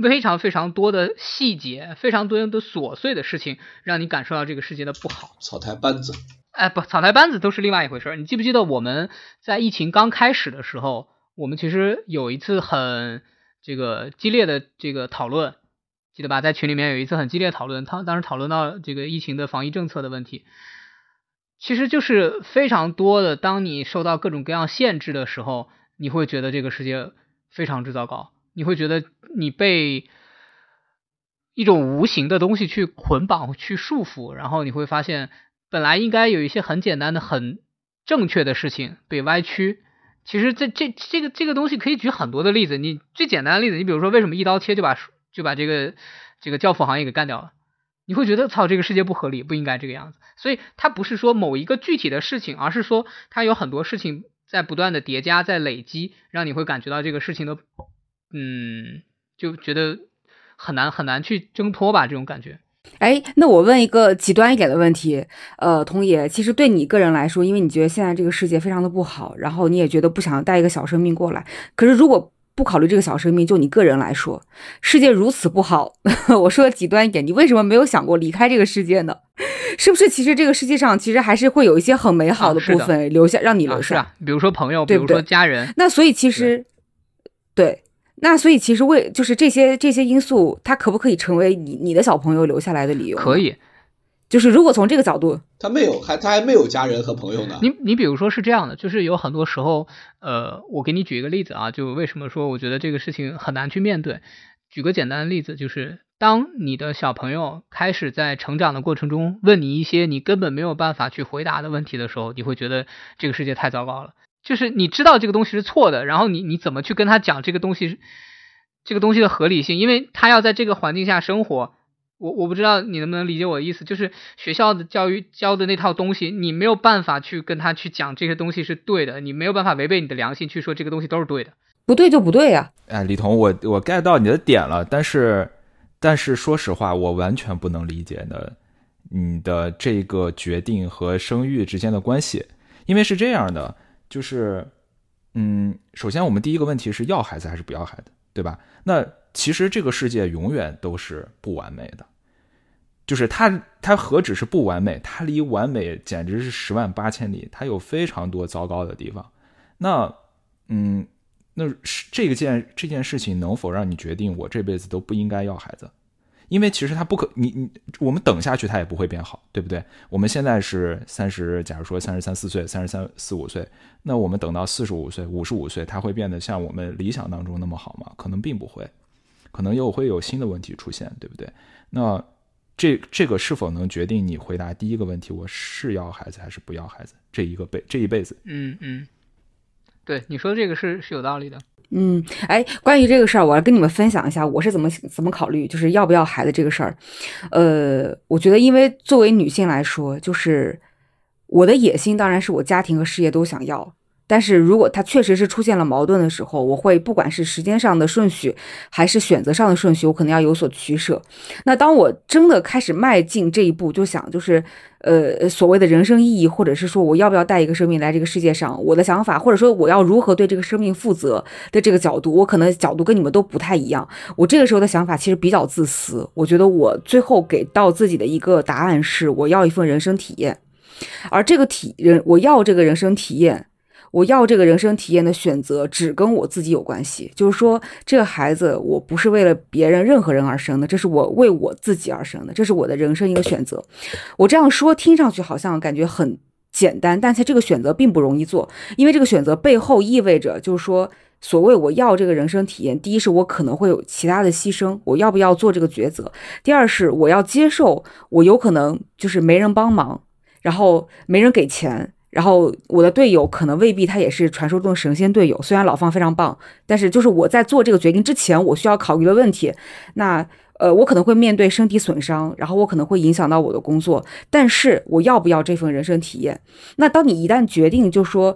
非常非常多的细节，非常多的琐碎的事情，让你感受到这个世界的不好。草台班子。哎，不，草台班子都是另外一回事。你记不记得我们在疫情刚开始的时候，我们其实有一次很这个激烈的这个讨论，记得吧？在群里面有一次很激烈讨论，当当时讨论到这个疫情的防疫政策的问题，其实就是非常多的，当你受到各种各样限制的时候，你会觉得这个世界非常之糟糕，你会觉得你被一种无形的东西去捆绑、去束缚，然后你会发现。本来应该有一些很简单的、很正确的事情被歪曲。其实这这这个这个东西可以举很多的例子。你最简单的例子，你比如说为什么一刀切就把就把这个这个教辅行业给干掉了？你会觉得操，这个世界不合理，不应该这个样子。所以它不是说某一个具体的事情，而是说它有很多事情在不断的叠加、在累积，让你会感觉到这个事情的，嗯，就觉得很难很难去挣脱吧，这种感觉。哎，那我问一个极端一点的问题，呃，童爷，其实对你个人来说，因为你觉得现在这个世界非常的不好，然后你也觉得不想带一个小生命过来，可是如果不考虑这个小生命，就你个人来说，世界如此不好，我说的极端一点，你为什么没有想过离开这个世界呢？是不是其实这个世界上其实还是会有一些很美好的部分留下，让你留下？啊，比如说朋友，比如说家人。那所以其实，对。那所以其实为就是这些这些因素，它可不可以成为你你的小朋友留下来的理由？可以，就是如果从这个角度，他没有，还他还没有家人和朋友呢。你你比如说是这样的，就是有很多时候，呃，我给你举一个例子啊，就为什么说我觉得这个事情很难去面对。举个简单的例子，就是当你的小朋友开始在成长的过程中问你一些你根本没有办法去回答的问题的时候，你会觉得这个世界太糟糕了。就是你知道这个东西是错的，然后你你怎么去跟他讲这个东西，这个东西的合理性？因为他要在这个环境下生活，我我不知道你能不能理解我的意思，就是学校的教育教的那套东西，你没有办法去跟他去讲这些东西是对的，你没有办法违背你的良心去说这个东西都是对的。不对就不对呀、哎，李彤，我我 get 到你的点了，但是但是说实话，我完全不能理解的你的这个决定和生育之间的关系，因为是这样的，就是嗯，首先我们第一个问题是要孩子还是不要孩子，对吧？那其实这个世界永远都是不完美的，就是它它何止是不完美，它离完美简直是十万八千里，它有非常多糟糕的地方。那嗯，那是这个件这件事情能否让你决定我这辈子都不应该要孩子？因为其实他不可，你你我们等下去他也不会变好，对不对？我们现在是三十，假如说三十三四岁，三十三四五岁，那我们等到四十五岁、五十五岁，他会变得像我们理想当中那么好吗？可能并不会，可能又会有新的问题出现，对不对？那这这个是否能决定你回答第一个问题，我是要孩子还是不要孩子？这一个辈这一辈子，嗯嗯，对你说的这个是是有道理的。嗯，哎，关于这个事儿，我要跟你们分享一下我是怎么怎么考虑，就是要不要孩子这个事儿。呃，我觉得，因为作为女性来说，就是我的野心当然是我家庭和事业都想要，但是如果它确实是出现了矛盾的时候，我会不管是时间上的顺序，还是选择上的顺序，我可能要有所取舍。那当我真的开始迈进这一步，就想就是。呃，所谓的人生意义，或者是说我要不要带一个生命来这个世界上，我的想法，或者说我要如何对这个生命负责的这个角度，我可能角度跟你们都不太一样。我这个时候的想法其实比较自私，我觉得我最后给到自己的一个答案是，我要一份人生体验，而这个体人，我要这个人生体验。我要这个人生体验的选择只跟我自己有关系，就是说，这个孩子我不是为了别人任何人而生的，这是我为我自己而生的，这是我的人生一个选择。我这样说听上去好像感觉很简单，但是这个选择并不容易做，因为这个选择背后意味着，就是说，所谓我要这个人生体验，第一是我可能会有其他的牺牲，我要不要做这个抉择；第二是我要接受我有可能就是没人帮忙，然后没人给钱。然后我的队友可能未必他也是传说中的神仙队友，虽然老方非常棒，但是就是我在做这个决定之前，我需要考虑的问题，那呃我可能会面对身体损伤，然后我可能会影响到我的工作，但是我要不要这份人生体验？那当你一旦决定就说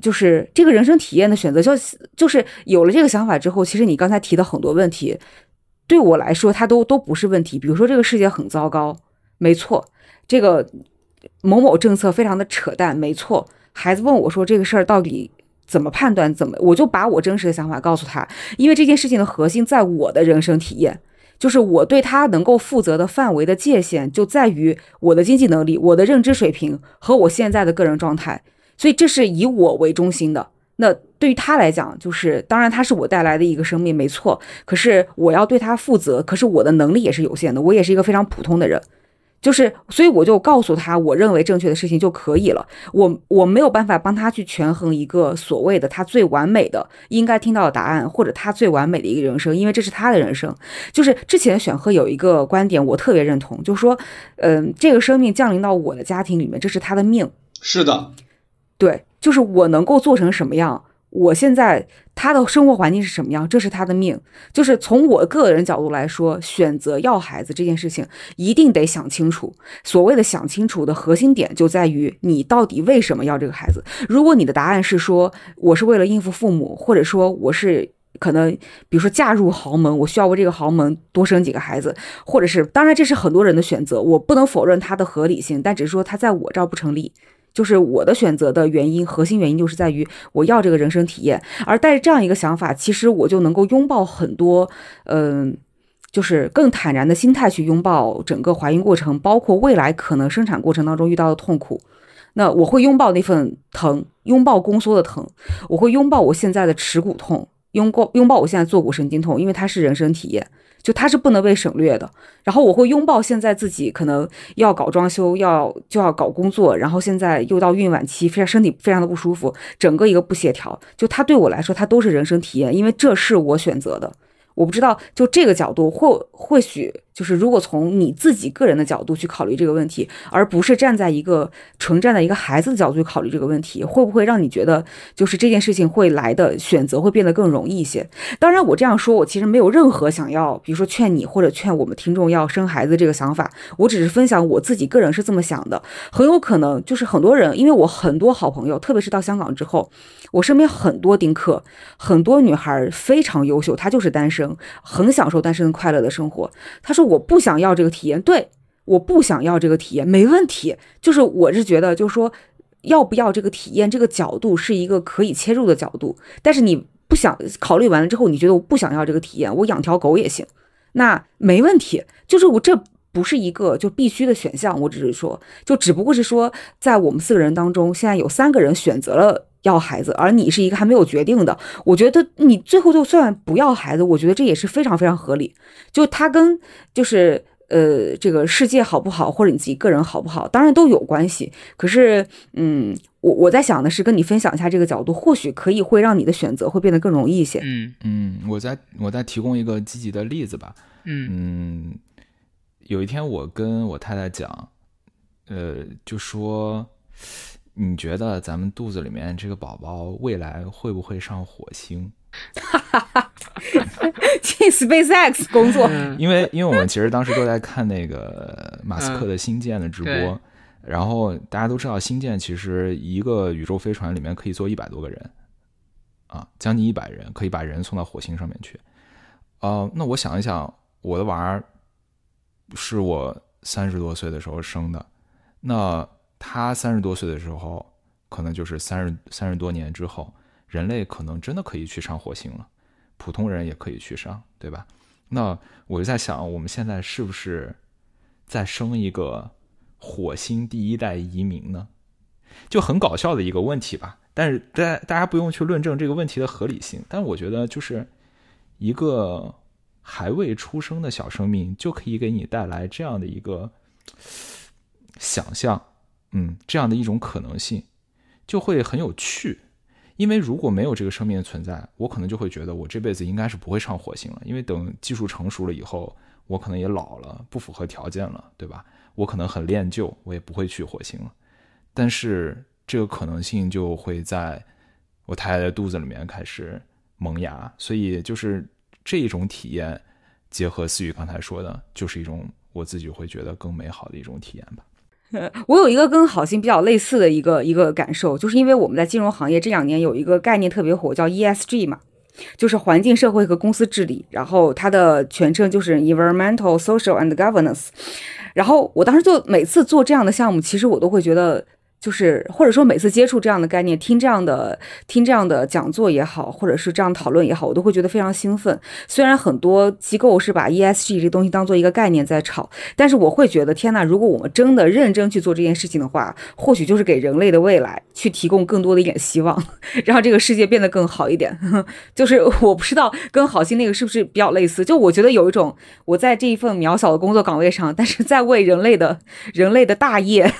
就是这个人生体验的选择，就就是有了这个想法之后，其实你刚才提的很多问题，对我来说它都都不是问题。比如说这个世界很糟糕，没错，这个。某某政策非常的扯淡，没错。孩子问我说这个事儿到底怎么判断？怎么我就把我真实的想法告诉他，因为这件事情的核心在我的人生体验，就是我对他能够负责的范围的界限就在于我的经济能力、我的认知水平和我现在的个人状态，所以这是以我为中心的。那对于他来讲，就是当然他是我带来的一个生命，没错。可是我要对他负责，可是我的能力也是有限的，我也是一个非常普通的人。就是，所以我就告诉他，我认为正确的事情就可以了。我我没有办法帮他去权衡一个所谓的他最完美的应该听到的答案，或者他最完美的一个人生，因为这是他的人生。就是之前选赫有一个观点，我特别认同，就是说，嗯，这个生命降临到我的家庭里面，这是他的命。是的，对，就是我能够做成什么样。我现在他的生活环境是什么样，这是他的命。就是从我个人角度来说，选择要孩子这件事情，一定得想清楚。所谓的想清楚的核心点就在于你到底为什么要这个孩子。如果你的答案是说我是为了应付父母，或者说我是可能比如说嫁入豪门，我需要为这个豪门多生几个孩子，或者是当然这是很多人的选择，我不能否认它的合理性，但只是说它在我这儿不成立。就是我的选择的原因，核心原因就是在于我要这个人生体验，而带着这样一个想法，其实我就能够拥抱很多，嗯，就是更坦然的心态去拥抱整个怀孕过程，包括未来可能生产过程当中遇到的痛苦。那我会拥抱那份疼，拥抱宫缩的疼，我会拥抱我现在的耻骨痛，拥抱拥抱我现在坐骨神经痛，因为它是人生体验。就它是不能被省略的，然后我会拥抱现在自己可能要搞装修，要就要搞工作，然后现在又到孕晚期，非常身体非常的不舒服，整个一个不协调。就它对我来说，它都是人生体验，因为这是我选择的。我不知道，就这个角度，或或许就是如果从你自己个人的角度去考虑这个问题，而不是站在一个纯站在一个孩子的角度去考虑这个问题，会不会让你觉得就是这件事情会来的选择会变得更容易一些？当然，我这样说，我其实没有任何想要，比如说劝你或者劝我们听众要生孩子这个想法，我只是分享我自己个人是这么想的。很有可能就是很多人，因为我很多好朋友，特别是到香港之后，我身边很多丁克，很多女孩非常优秀，她就是单身，很享受单身快乐的生活。她说。我不想要这个体验，对，我不想要这个体验，没问题。就是我是觉得，就是说，要不要这个体验，这个角度是一个可以切入的角度。但是你不想考虑完了之后，你觉得我不想要这个体验，我养条狗也行，那没问题。就是我这不是一个就必须的选项，我只是说，就只不过是说，在我们四个人当中，现在有三个人选择了要孩子，而你是一个还没有决定的。我觉得你最后就算不要孩子，我觉得这也是非常非常合理。就他跟就是呃这个世界好不好，或者你自己个人好不好，当然都有关系。可是嗯，我我在想的是跟你分享一下这个角度，或许可以会让你的选择会变得更容易一些。嗯嗯，我再我再提供一个积极的例子吧。嗯嗯，有一天我跟我太太讲，呃，就说你觉得咱们肚子里面这个宝宝未来会不会上火星？进 SpaceX 工作，因为因为我们其实当时都在看那个马斯克的星舰的直播，然后大家都知道星舰其实一个宇宙飞船里面可以坐一百多个人，啊，将近一百人可以把人送到火星上面去。呃，那我想一想，我的娃儿是我三十多岁的时候生的，那他三十多岁的时候，可能就是三十三十多年之后。人类可能真的可以去上火星了，普通人也可以去上，对吧？那我就在想，我们现在是不是在生一个火星第一代移民呢？就很搞笑的一个问题吧。但是大大家不用去论证这个问题的合理性。但我觉得，就是一个还未出生的小生命，就可以给你带来这样的一个想象，嗯，这样的一种可能性，就会很有趣。因为如果没有这个生命的存在，我可能就会觉得我这辈子应该是不会上火星了。因为等技术成熟了以后，我可能也老了，不符合条件了，对吧？我可能很恋旧，我也不会去火星了。但是这个可能性就会在我太太的肚子里面开始萌芽，所以就是这种体验，结合思雨刚才说的，就是一种我自己会觉得更美好的一种体验吧。我有一个跟好心比较类似的一个一个感受，就是因为我们在金融行业这两年有一个概念特别火，叫 ESG 嘛，就是环境、社会和公司治理，然后它的全称就是 Environmental, Social and Governance。然后我当时就每次做这样的项目，其实我都会觉得。就是或者说每次接触这样的概念，听这样的听这样的讲座也好，或者是这样讨论也好，我都会觉得非常兴奋。虽然很多机构是把 ESG 这东西当做一个概念在炒，但是我会觉得天呐，如果我们真的认真去做这件事情的话，或许就是给人类的未来去提供更多的一点希望，让这个世界变得更好一点。就是 我不知道跟好心那个是不是比较类似，就我觉得有一种我在这一份渺小的工作岗位上，但是在为人类的人类的大业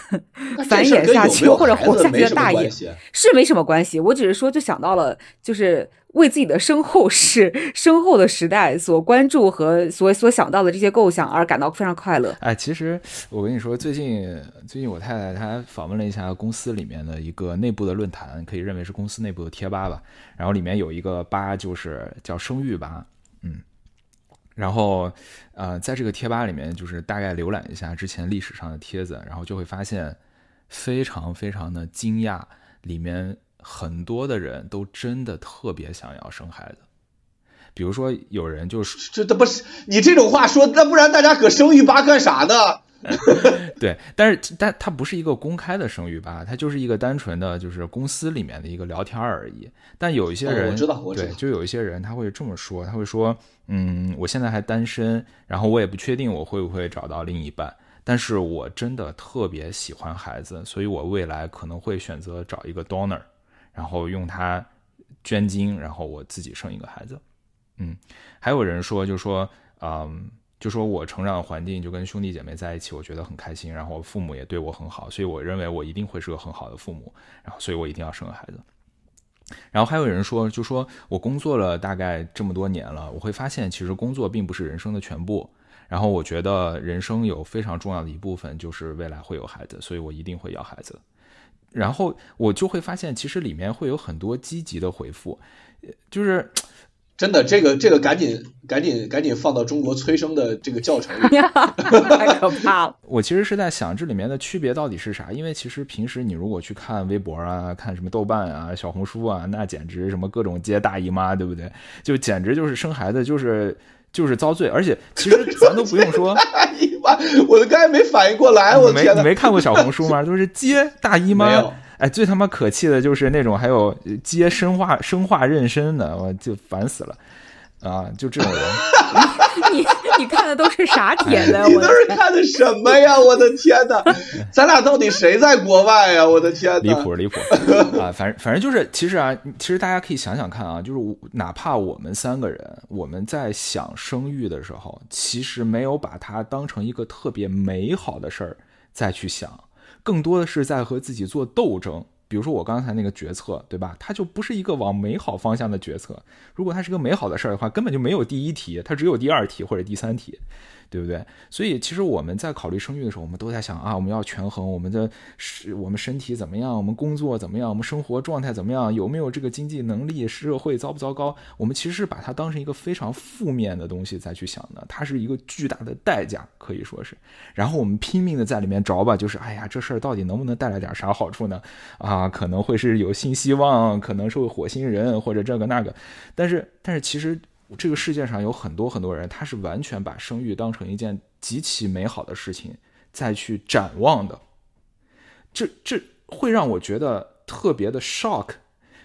繁衍下。或者活下去的大业是没什么关系，我只是说就想到了，就是为自己的身后事、身后的时代所关注和所所想到的这些构想而感到非常快乐。哎，其实我跟你说，最近最近我太太她访问了一下公司里面的一个内部的论坛，可以认为是公司内部的贴吧吧。然后里面有一个吧，就是叫生育吧，嗯。然后呃，在这个贴吧里面，就是大概浏览一下之前历史上的帖子，然后就会发现。非常非常的惊讶，里面很多的人都真的特别想要生孩子。比如说，有人就是这这不是你这种话说，那不然大家搁生育吧干啥呢？对，但是但它不是一个公开的生育吧，它就是一个单纯的就是公司里面的一个聊天而已。但有一些人，我知道，我知道，对，就有一些人他会这么说，他会说，嗯，我现在还单身，然后我也不确定我会不会找到另一半。但是我真的特别喜欢孩子，所以我未来可能会选择找一个 donor，然后用它捐精，然后我自己生一个孩子。嗯，还有人说，就说，嗯，就说我成长的环境就跟兄弟姐妹在一起，我觉得很开心，然后父母也对我很好，所以我认为我一定会是个很好的父母，然后所以我一定要生个孩子。然后还有人说，就说我工作了大概这么多年了，我会发现其实工作并不是人生的全部。然后我觉得人生有非常重要的一部分就是未来会有孩子，所以我一定会要孩子。然后我就会发现，其实里面会有很多积极的回复，就是真的，这个这个赶紧赶紧赶紧放到中国催生的这个教程里。太可怕了。我其实是在想这里面的区别到底是啥？因为其实平时你如果去看微博啊，看什么豆瓣啊、小红书啊，那简直什么各种接大姨妈，对不对？就简直就是生孩子就是就是遭罪，而且其实咱都不用说。大姨妈，我都刚才没反应过来，我没。你没看过小红书吗？就是接大姨妈。哎，最他妈可气的就是那种还有接生化生化妊娠的，我就烦死了啊！就这种人，你 你看的都是啥帖子呀？你我都是看的什么呀？我的天呐，咱俩到底谁在国外呀？我的天呐，离谱离 谱啊！反正反正就是，其实啊，其实大家可以想想看啊，就是我哪怕我们三个人，我们在想生育的时候，其实没有把它当成一个特别美好的事儿再去想。更多的是在和自己做斗争，比如说我刚才那个决策，对吧？它就不是一个往美好方向的决策。如果它是个美好的事儿的话，根本就没有第一题，它只有第二题或者第三题。对不对？所以其实我们在考虑生育的时候，我们都在想啊，我们要权衡我们的是我们身体怎么样，我们工作怎么样，我们生活状态怎么样，有没有这个经济能力，社会糟不糟糕？我们其实是把它当成一个非常负面的东西再去想的，它是一个巨大的代价，可以说是。然后我们拼命的在里面找吧，就是哎呀，这事儿到底能不能带来点啥好处呢？啊，可能会是有新希望，可能是个火星人或者这个那个，但是但是其实。这个世界上有很多很多人，他是完全把生育当成一件极其美好的事情再去展望的。这这会让我觉得特别的 shock，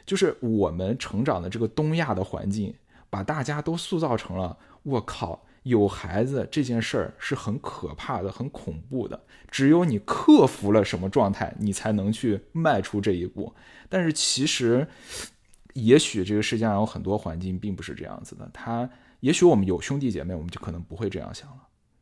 就是我们成长的这个东亚的环境，把大家都塑造成了我靠，有孩子这件事儿是很可怕的、很恐怖的。只有你克服了什么状态，你才能去迈出这一步。但是其实。也许这个世界上有很多环境并不是这样子的，他也许我们有兄弟姐妹，我们就可能不会这样想了。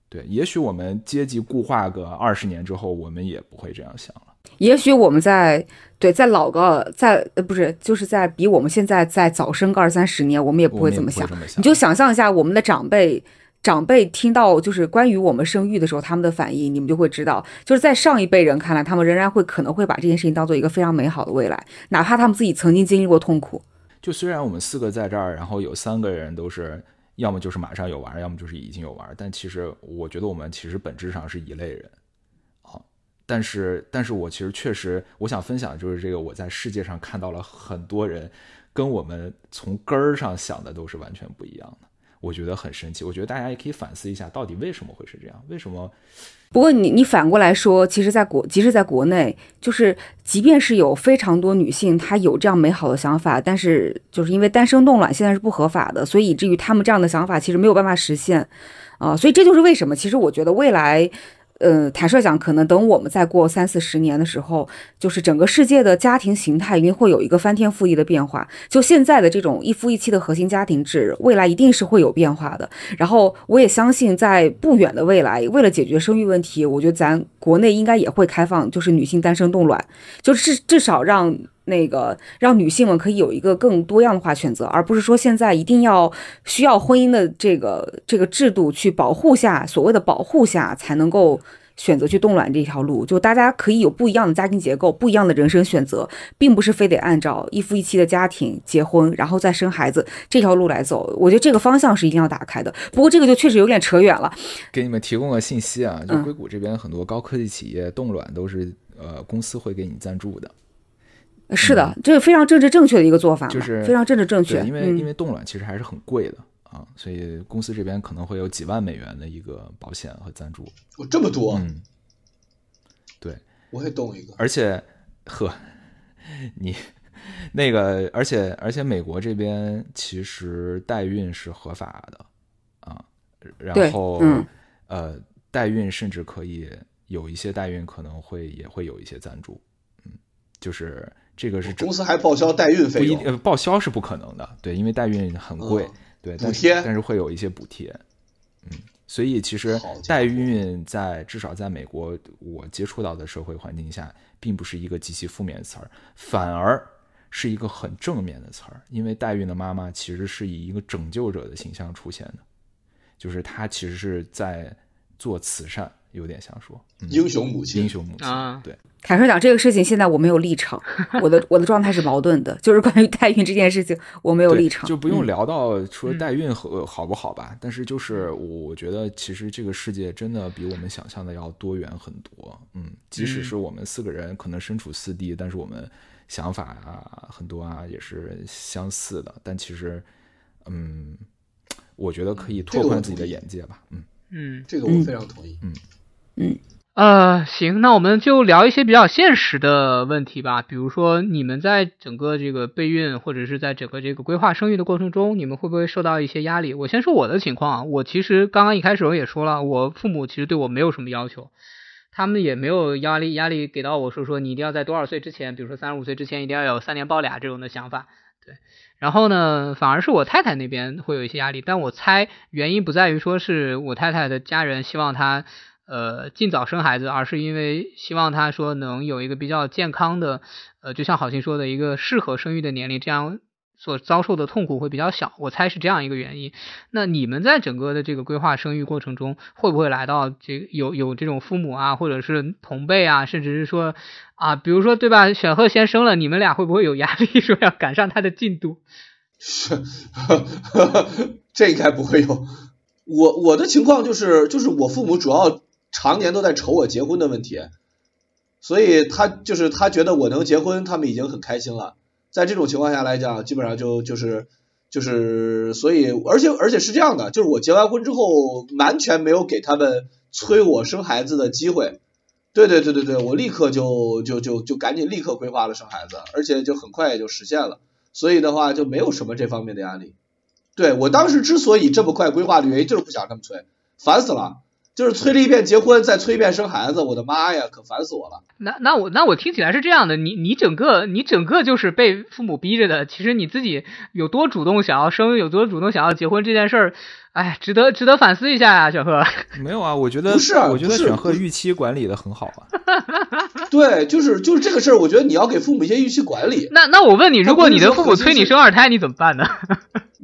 对，也许我们阶级固化个二十年之后，我们也不会这样想了。也许我们在对在老个在呃不是就是在比我们现在再早生个二三十年，我们也不会这么想。你就想象一下我们的长辈。长辈听到就是关于我们生育的时候，他们的反应，你们就会知道，就是在上一辈人看来，他们仍然会可能会把这件事情当做一个非常美好的未来，哪怕他们自己曾经经历过痛苦。就虽然我们四个在这儿，然后有三个人都是要么就是马上有娃，要么就是已经有娃，但其实我觉得我们其实本质上是一类人啊。但是，但是我其实确实我想分享的就是这个，我在世界上看到了很多人跟我们从根儿上想的都是完全不一样的。我觉得很神奇，我觉得大家也可以反思一下，到底为什么会是这样？为什么？不过你你反过来说，其实，在国即使在国内，就是即便是有非常多女性，她有这样美好的想法，但是就是因为单身冻卵现在是不合法的，所以以至于她们这样的想法其实没有办法实现啊。所以这就是为什么，其实我觉得未来。呃，坦率讲，可能等我们再过三四十年的时候，就是整个世界的家庭形态一定会有一个翻天覆地的变化。就现在的这种一夫一妻的核心家庭制，未来一定是会有变化的。然后，我也相信，在不远的未来，为了解决生育问题，我觉得咱国内应该也会开放，就是女性单身冻卵，就是至少让。那个让女性们可以有一个更多样化选择，而不是说现在一定要需要婚姻的这个这个制度去保护下，所谓的保护下才能够选择去冻卵这条路。就大家可以有不一样的家庭结构，不一样的人生选择，并不是非得按照一夫一妻的家庭结婚，然后再生孩子这条路来走。我觉得这个方向是一定要打开的。不过这个就确实有点扯远了。给你们提供个信息啊，就硅谷这边很多高科技企业冻卵都是呃公司会给你赞助的。是的，这是非常政治正确的一个做法，就是非常政治正确。因为因为冻卵其实还是很贵的啊，所以公司这边可能会有几万美元的一个保险和赞助。哦，这么多？嗯，对，我也冻一个。而且，呵，你那个，而且而且，美国这边其实代孕是合法的啊，然后呃，代孕甚至可以有一些代孕可能会也会有一些赞助，嗯，就是。这个是公司还报销代孕费用？不一呃，报销是不可能的，对，因为代孕很贵，对，补贴，但是会有一些补贴，嗯，所以其实代孕在至少在美国我接触到的社会环境下，并不是一个极其负面的词儿，反而是一个很正面的词儿，因为代孕的妈妈其实是以一个拯救者的形象出现的，就是她其实是在做慈善，有点像说、嗯、英雄母亲，英雄母亲，啊对，坦率讲，这个事情现在我没有立场，我的我的状态是矛盾的，就是关于代孕这件事情，我没有立场，就不用嗯聊到说嗯代孕好好不好吧，但是就是我觉得其实这个世界真的比我们想象的要多元很多，嗯，即使嗯是我们四个人可能身处四地，但是我们想法啊很多啊也是相似的，但其实，嗯，我觉得可以拓宽自己的眼界吧，嗯。嗯。这个我非常同意。呃，行，那我们就聊一些比较现实的问题吧，比如说你们在整个这个备孕或者是在整个这个规划生育的过程中，你们会不会受到一些压力？我先说我的情况啊，我其实刚刚一开始我也说了，我父母其实对我没有什么要求，他们也没有压力压力给到我说说你一定要在多少岁之前，比如说三十五岁之前一定要有三年抱俩这种的想法，对。然后呢，反而是我太太那边会有一些压力，但我猜原因不在于说是我太太的家人希望她呃尽早生孩子，而是因为希望他说能有一个比较健康的，呃，就像好心说的一个适合生育的年龄，这样所遭受的痛苦会比较小。我猜是这样一个原因。那你们在整个的这个规划生育过程中，会不会来到这有有这种父母啊，或者是同辈啊，甚至是说啊，比如说对吧，选赫先生了，你们俩会不会有压力，说要赶上他的进度？是，这应该不会有。我我的情况就是，就是我父母主要常年都在愁我结婚的问题，所以他就是他觉得我能结婚，他们已经很开心了。在这种情况下来讲，基本上就就是就是，所以而且而且是这样的，就是我结完婚之后，完全没有给他们催我生孩子的机会。对对对对对，我立刻就就就就赶紧立刻规划了生孩子，而且就很快也就实现了。所以的话就没有什么这方面的压力。对我当时之所以这么快规划的原因，就是不想这么催，烦死了。就是催了一遍结婚，再催一遍生孩子，我的妈呀，可烦死我了。那那我那我听起来是这样的，你你整个你整个就是被父母逼着的。其实你自己有多主动想要生，有多主动想要结婚这件事儿，哎，值得值得反思一下呀、小贺。没有啊，我觉得不是啊我觉得不是选赫预期管理的很好啊。对，就是就是这个事儿，我觉得你要给父母一些预期管理。那那我问你，如果你的父母催你生二胎，你怎么办呢？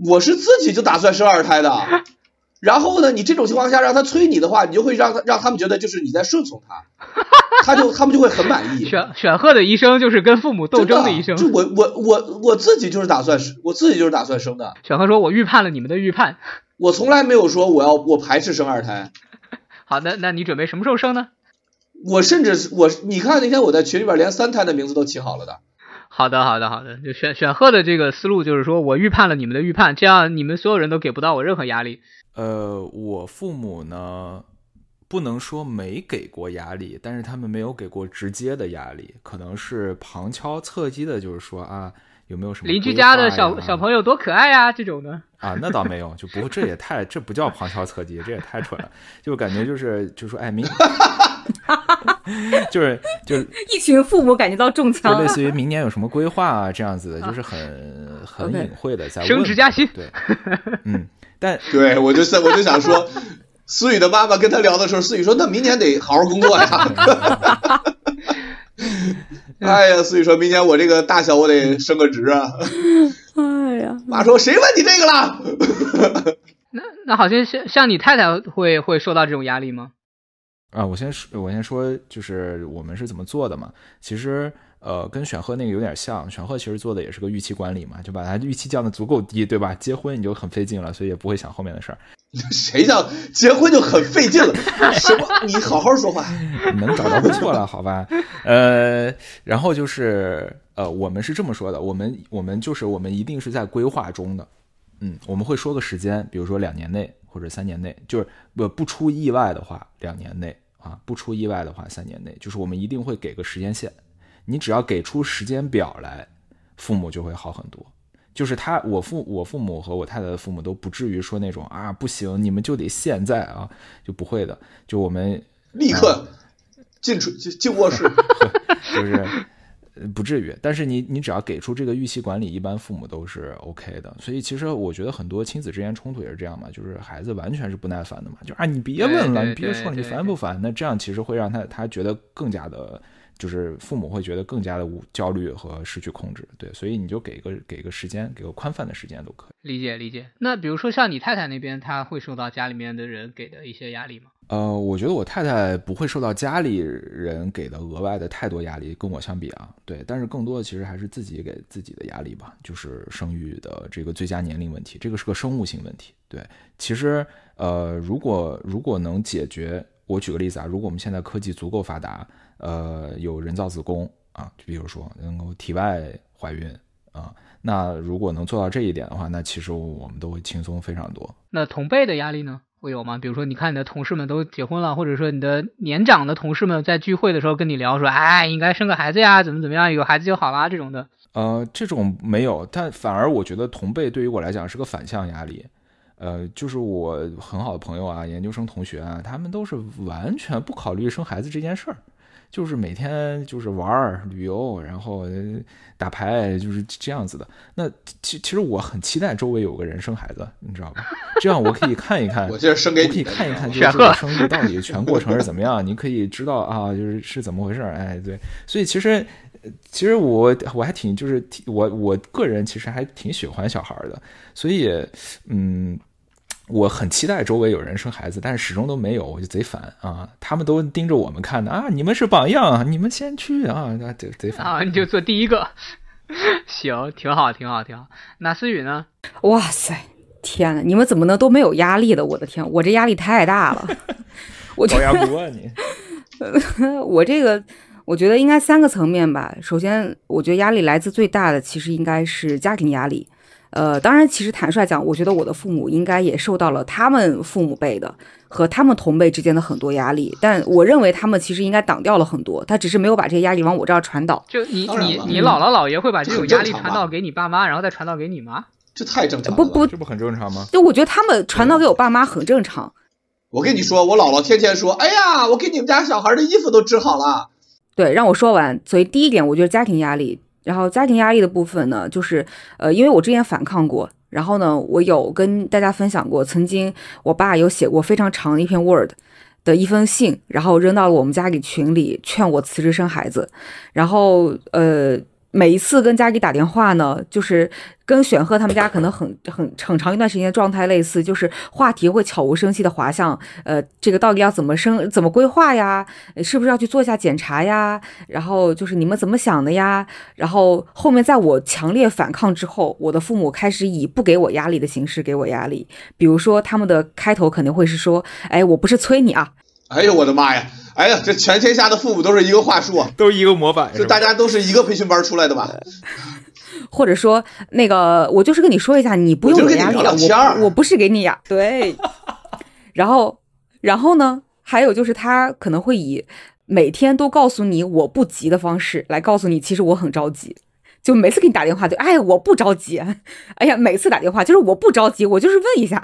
我是自己就打算生二胎的，然后呢，你这种情况下让他催你的话，你就会让他让他们觉得就是你在顺从他，他就他们就会很满意。选选赫的一生就是跟父母斗争的一生。就我我我我自己就是打算生，我自己就是打算生的，选赫说：“我预判了你们的预判。我从来没有说我要我排斥生二胎。”好的，那你准备什么时候生呢？我甚至我，你看那天我在群里边连三胎的名字都起好了的。好的，好的，好的。就选选赫的这个思路就是说我预判了你们的预判，这样你们所有人都给不到我任何压力。呃，我父母呢，不能说没给过压力，但是他们没有给过直接的压力，可能是旁敲侧击的，就是说啊，有没有什么邻居家的小小朋友多可爱呀，这种的。啊，那倒没有，就不这也太这不叫旁敲侧击，这也太蠢了，就感觉就是就说哎明，就是就是 一群父母感觉到中就枪了。类似于明年有什么规划啊这样子的，就是很很隐晦的在问升职加薪对，嗯，但 对，我就想我就想说，思雨的妈妈跟他聊的时候，思雨说：“那明年得好好工作呀。”哎呀，思雨说明年我这个大小我得升个职啊。哎呀，妈说：“谁问你这个了那那好像像像你太太会会受到这种压力吗？啊，我先说，我先说，就是我们是怎么做的嘛。其实，呃，跟选赫那个有点像。选赫其实做的也是个预期管理嘛，就把他预期降的足够低，对吧？结婚你就很费劲了，所以也不会想后面的事儿。？”谁叫结婚就很费劲了？什么？你好好说话。能找到不错了，好吧？呃，然后就是，呃，我们是这么说的，我们我们就是我们一定是在规划中的，嗯，我们会说个时间，比如说两年内或者三年内，就是不不出意外的话，两年内啊，不出意外的话，三年内，就是我们一定会给个时间线，你只要给出时间表来，父母就会好很多。就是他，我父我父母和我太太的父母都不至于说那种啊不行，你们就得现在啊，就不会的。就我们立刻进出进进卧室。就是呃不至于，但是你你只要给出这个预期管理，一般父母都是 OK 的。所以其实我觉得很多亲子之间冲突也是这样嘛，就是孩子完全是不耐烦的嘛，就啊你别问了，你别说了，你烦不烦？那这样其实会让他他觉得更加的就是父母会觉得更加的无焦虑和失去控制，对，所以你就给个给个时间，给个宽泛的时间都可以。理解理解。那比如说像你太太那边，她会受到家里面的人给的一些压力吗？呃，我觉得我太太不会受到家里人给的额外的太多压力，跟我相比啊，对，但是更多的其实还是自己给自己的压力吧，就是生育的这个最佳年龄问题，这个是个生物性问题。对，其实呃，如果如果能解决，我举个例子啊，如果我们现在科技足够发达。呃，有人造子宫啊，就比如说能够体外怀孕啊，那如果能做到这一点的话，那其实我们都会轻松非常多。那同辈的压力呢，会有吗？比如说，你看你的同事们都结婚了，或者说你的年长的同事们在聚会的时候跟你聊说，哎，应该生个孩子呀，怎么怎么样，有孩子就好啦，这种的。呃，这种没有，但反而我觉得同辈对于我来讲是个反向压力。呃，就是我很好的朋友啊，研究生同学啊，他们都是完全不考虑生孩子这件事儿。就是每天就是玩儿、旅游，然后打牌，就是这样子的。那其其实我很期待周围有个人生孩子，你知道吧？这样我可以看一看，我就是生给你，可以看一看，就是这个生育到底全过程是怎么样。你可以知道啊，就是是怎么回事儿。哎，对，所以其实其实我我还挺就是我我个人其实还挺喜欢小孩的，所以嗯。我很期待周围有人生孩子，但是始终都没有，我就贼烦啊！他们都盯着我们看的啊！你们是榜样，你们先去啊！那贼贼烦啊！你就做第一个，行，挺好，挺好，挺好。那思雨呢？哇塞，天呐，你们怎么能都没有压力的？我的天，我这压力太大了。我高压锅你？我这个，我觉得应该三个层面吧。首先，我觉得压力来自最大的，其实应该是家庭压力。呃，当然，其实坦率讲，我觉得我的父母应该也受到了他们父母辈的和他们同辈之间的很多压力，但我认为他们其实应该挡掉了很多，他只是没有把这些压力往我这儿传导。就你你你姥姥姥爷会把这种压力传导给你爸妈，然后再传导给你吗？这太正常了，不不，这不很正常吗？就我觉得他们传导给我爸妈很正常。我跟你说，我姥姥天天说：“哎呀，我给你们家小孩的衣服都织好了。”对，让我说完。所以第一点，我觉得家庭压力。然后家庭压力的部分呢，就是呃，因为我之前反抗过。然后呢，我有跟大家分享过，曾经我爸有写过非常长的一篇 Word 的一封信，然后扔到了我们家里群里，劝我辞职生孩子。然后呃。每一次跟家里打电话呢，就是跟选赫他们家可能很很很长一段时间的状态类似，就是话题会悄无声息的滑向，呃，这个到底要怎么生，怎么规划呀？是不是要去做一下检查呀？然后就是你们怎么想的呀？然后后面在我强烈反抗之后，我的父母开始以不给我压力的形式给我压力，比如说他们的开头肯定会是说，哎，我不是催你啊。哎呦我的妈呀！哎呀，这全天下的父母都是一个话术，都是一个模板，就大家都是一个培训班出来的吧？或者说，那个我就是跟你说一下，你不用有压力，我我不是给你呀。对。然后，然后呢？还有就是他可能会以每天都告诉你我不急的方式来告诉你，其实我很着急。就每次给你打电话，就哎我不着急。哎呀，每次打电话就是我不着急，我就是问一下。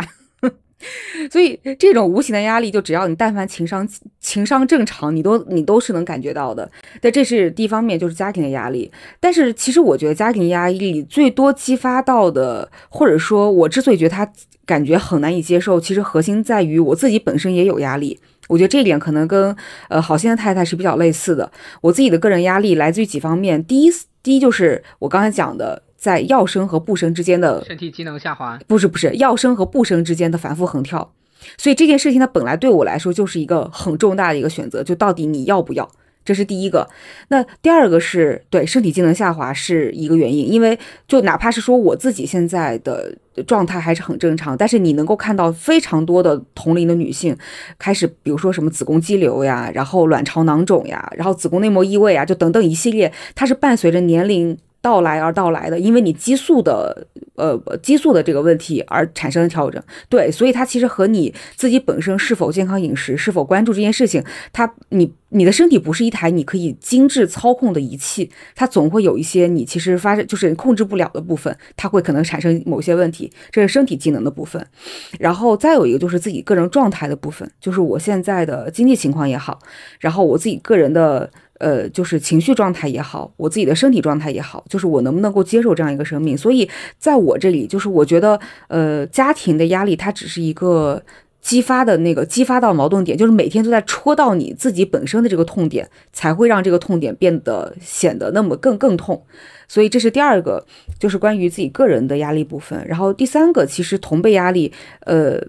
所以这种无形的压力，就只要你但凡情商情商正常，你都你都是能感觉到的。但这是第一方面，就是家庭的压力。但是其实我觉得家庭压力最多激发到的，或者说我之所以觉得他感觉很难以接受，其实核心在于我自己本身也有压力。我觉得这一点可能跟呃好心的太太是比较类似的。我自己的个人压力来自于几方面，第一第一就是我刚才讲的。在要生和不生之间的身体机能下滑，不是不是要生和不生之间的反复横跳，所以这件事情它本来对我来说就是一个很重大的一个选择，就到底你要不要，这是第一个。那第二个是对身体机能下滑是一个原因，因为就哪怕是说我自己现在的状态还是很正常，但是你能够看到非常多的同龄的女性开始，比如说什么子宫肌瘤呀，然后卵巢囊肿呀，然后子宫内膜异位啊，就等等一系列，它是伴随着年龄。到来而到来的，因为你激素的，呃，激素的这个问题而产生的调整，对，所以它其实和你自己本身是否健康饮食、是否关注这件事情，它你你的身体不是一台你可以精致操控的仪器，它总会有一些你其实发生就是控制不了的部分，它会可能产生某些问题，这是身体机能的部分，然后再有一个就是自己个人状态的部分，就是我现在的经济情况也好，然后我自己个人的。呃，就是情绪状态也好，我自己的身体状态也好，就是我能不能够接受这样一个生命。所以，在我这里，就是我觉得，呃，家庭的压力它只是一个激发的那个激发到矛盾点，就是每天都在戳到你自己本身的这个痛点，才会让这个痛点变得显得那么更更痛。所以这是第二个，就是关于自己个人的压力部分。然后第三个，其实同辈压力，呃，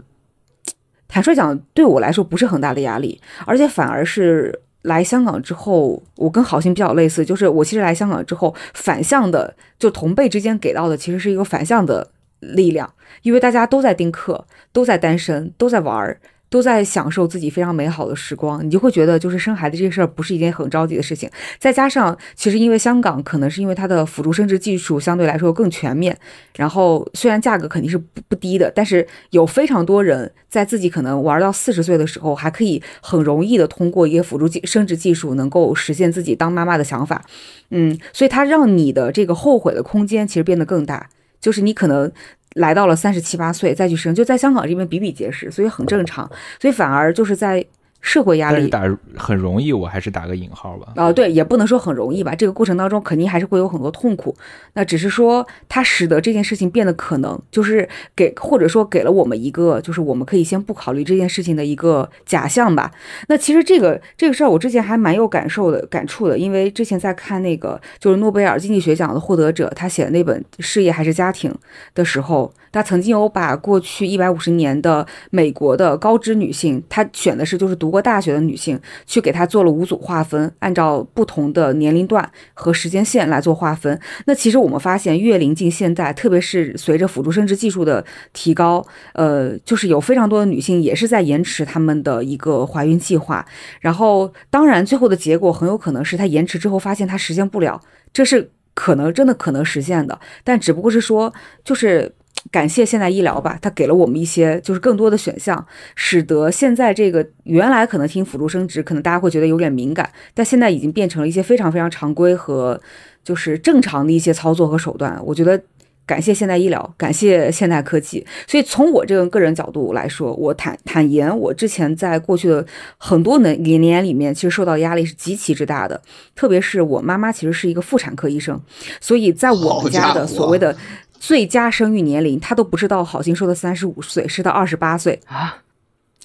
坦率讲，对我来说不是很大的压力，而且反而是来香港之后，我跟好心比较类似，就是我其实来香港之后，反向的，就同辈之间给到的其实是一个反向的力量，因为大家都在丁克，都在单身，都在玩儿。都在享受自己非常美好的时光，你就会觉得就是生孩子这事儿不是一件很着急的事情。再加上，其实因为香港可能是因为它的辅助生殖技术相对来说更全面，然后虽然价格肯定是不不低的，但是有非常多人在自己可能玩到四十岁的时候，还可以很容易的通过一些辅助技生殖技术能够实现自己当妈妈的想法。嗯，所以它让你的这个后悔的空间其实变得更大，就是你可能。来到了三十七八岁再去生，就在香港这边比比皆是，所以很正常。所以反而就是在。社会压力打很容易，我还是打个引号吧。啊，对，也不能说很容易吧。这个过程当中肯定还是会有很多痛苦。那只是说它使得这件事情变得可能，就是给或者说给了我们一个，就是我们可以先不考虑这件事情的一个假象吧。那其实这个这个事儿我之前还蛮有感受的感触的，因为之前在看那个就是诺贝尔经济学奖的获得者他写的那本《事业还是家庭》的时候，他曾经有把过去一百五十年的美国的高知女性，他选的是就是读。过大学的女性去给她做了五组划分，按照不同的年龄段和时间线来做划分。那其实我们发现，越临近现在，特别是随着辅助生殖技术的提高，呃，就是有非常多的女性也是在延迟她们的一个怀孕计划。然后，当然最后的结果很有可能是她延迟之后发现她实现不了，这是可能真的可能实现的，但只不过是说就是。感谢现代医疗吧，它给了我们一些就是更多的选项，使得现在这个原来可能听辅助生殖，可能大家会觉得有点敏感，但现在已经变成了一些非常非常常规和就是正常的一些操作和手段。我觉得感谢现代医疗，感谢现代科技。所以从我这个个人角度来说，我坦坦言，我之前在过去的很多年年里面，其实受到压力是极其之大的。特别是我妈妈其实是一个妇产科医生，所以在我们家的所谓的。最佳生育年龄，他都不知道。好心说的三十五岁是到二十八岁啊，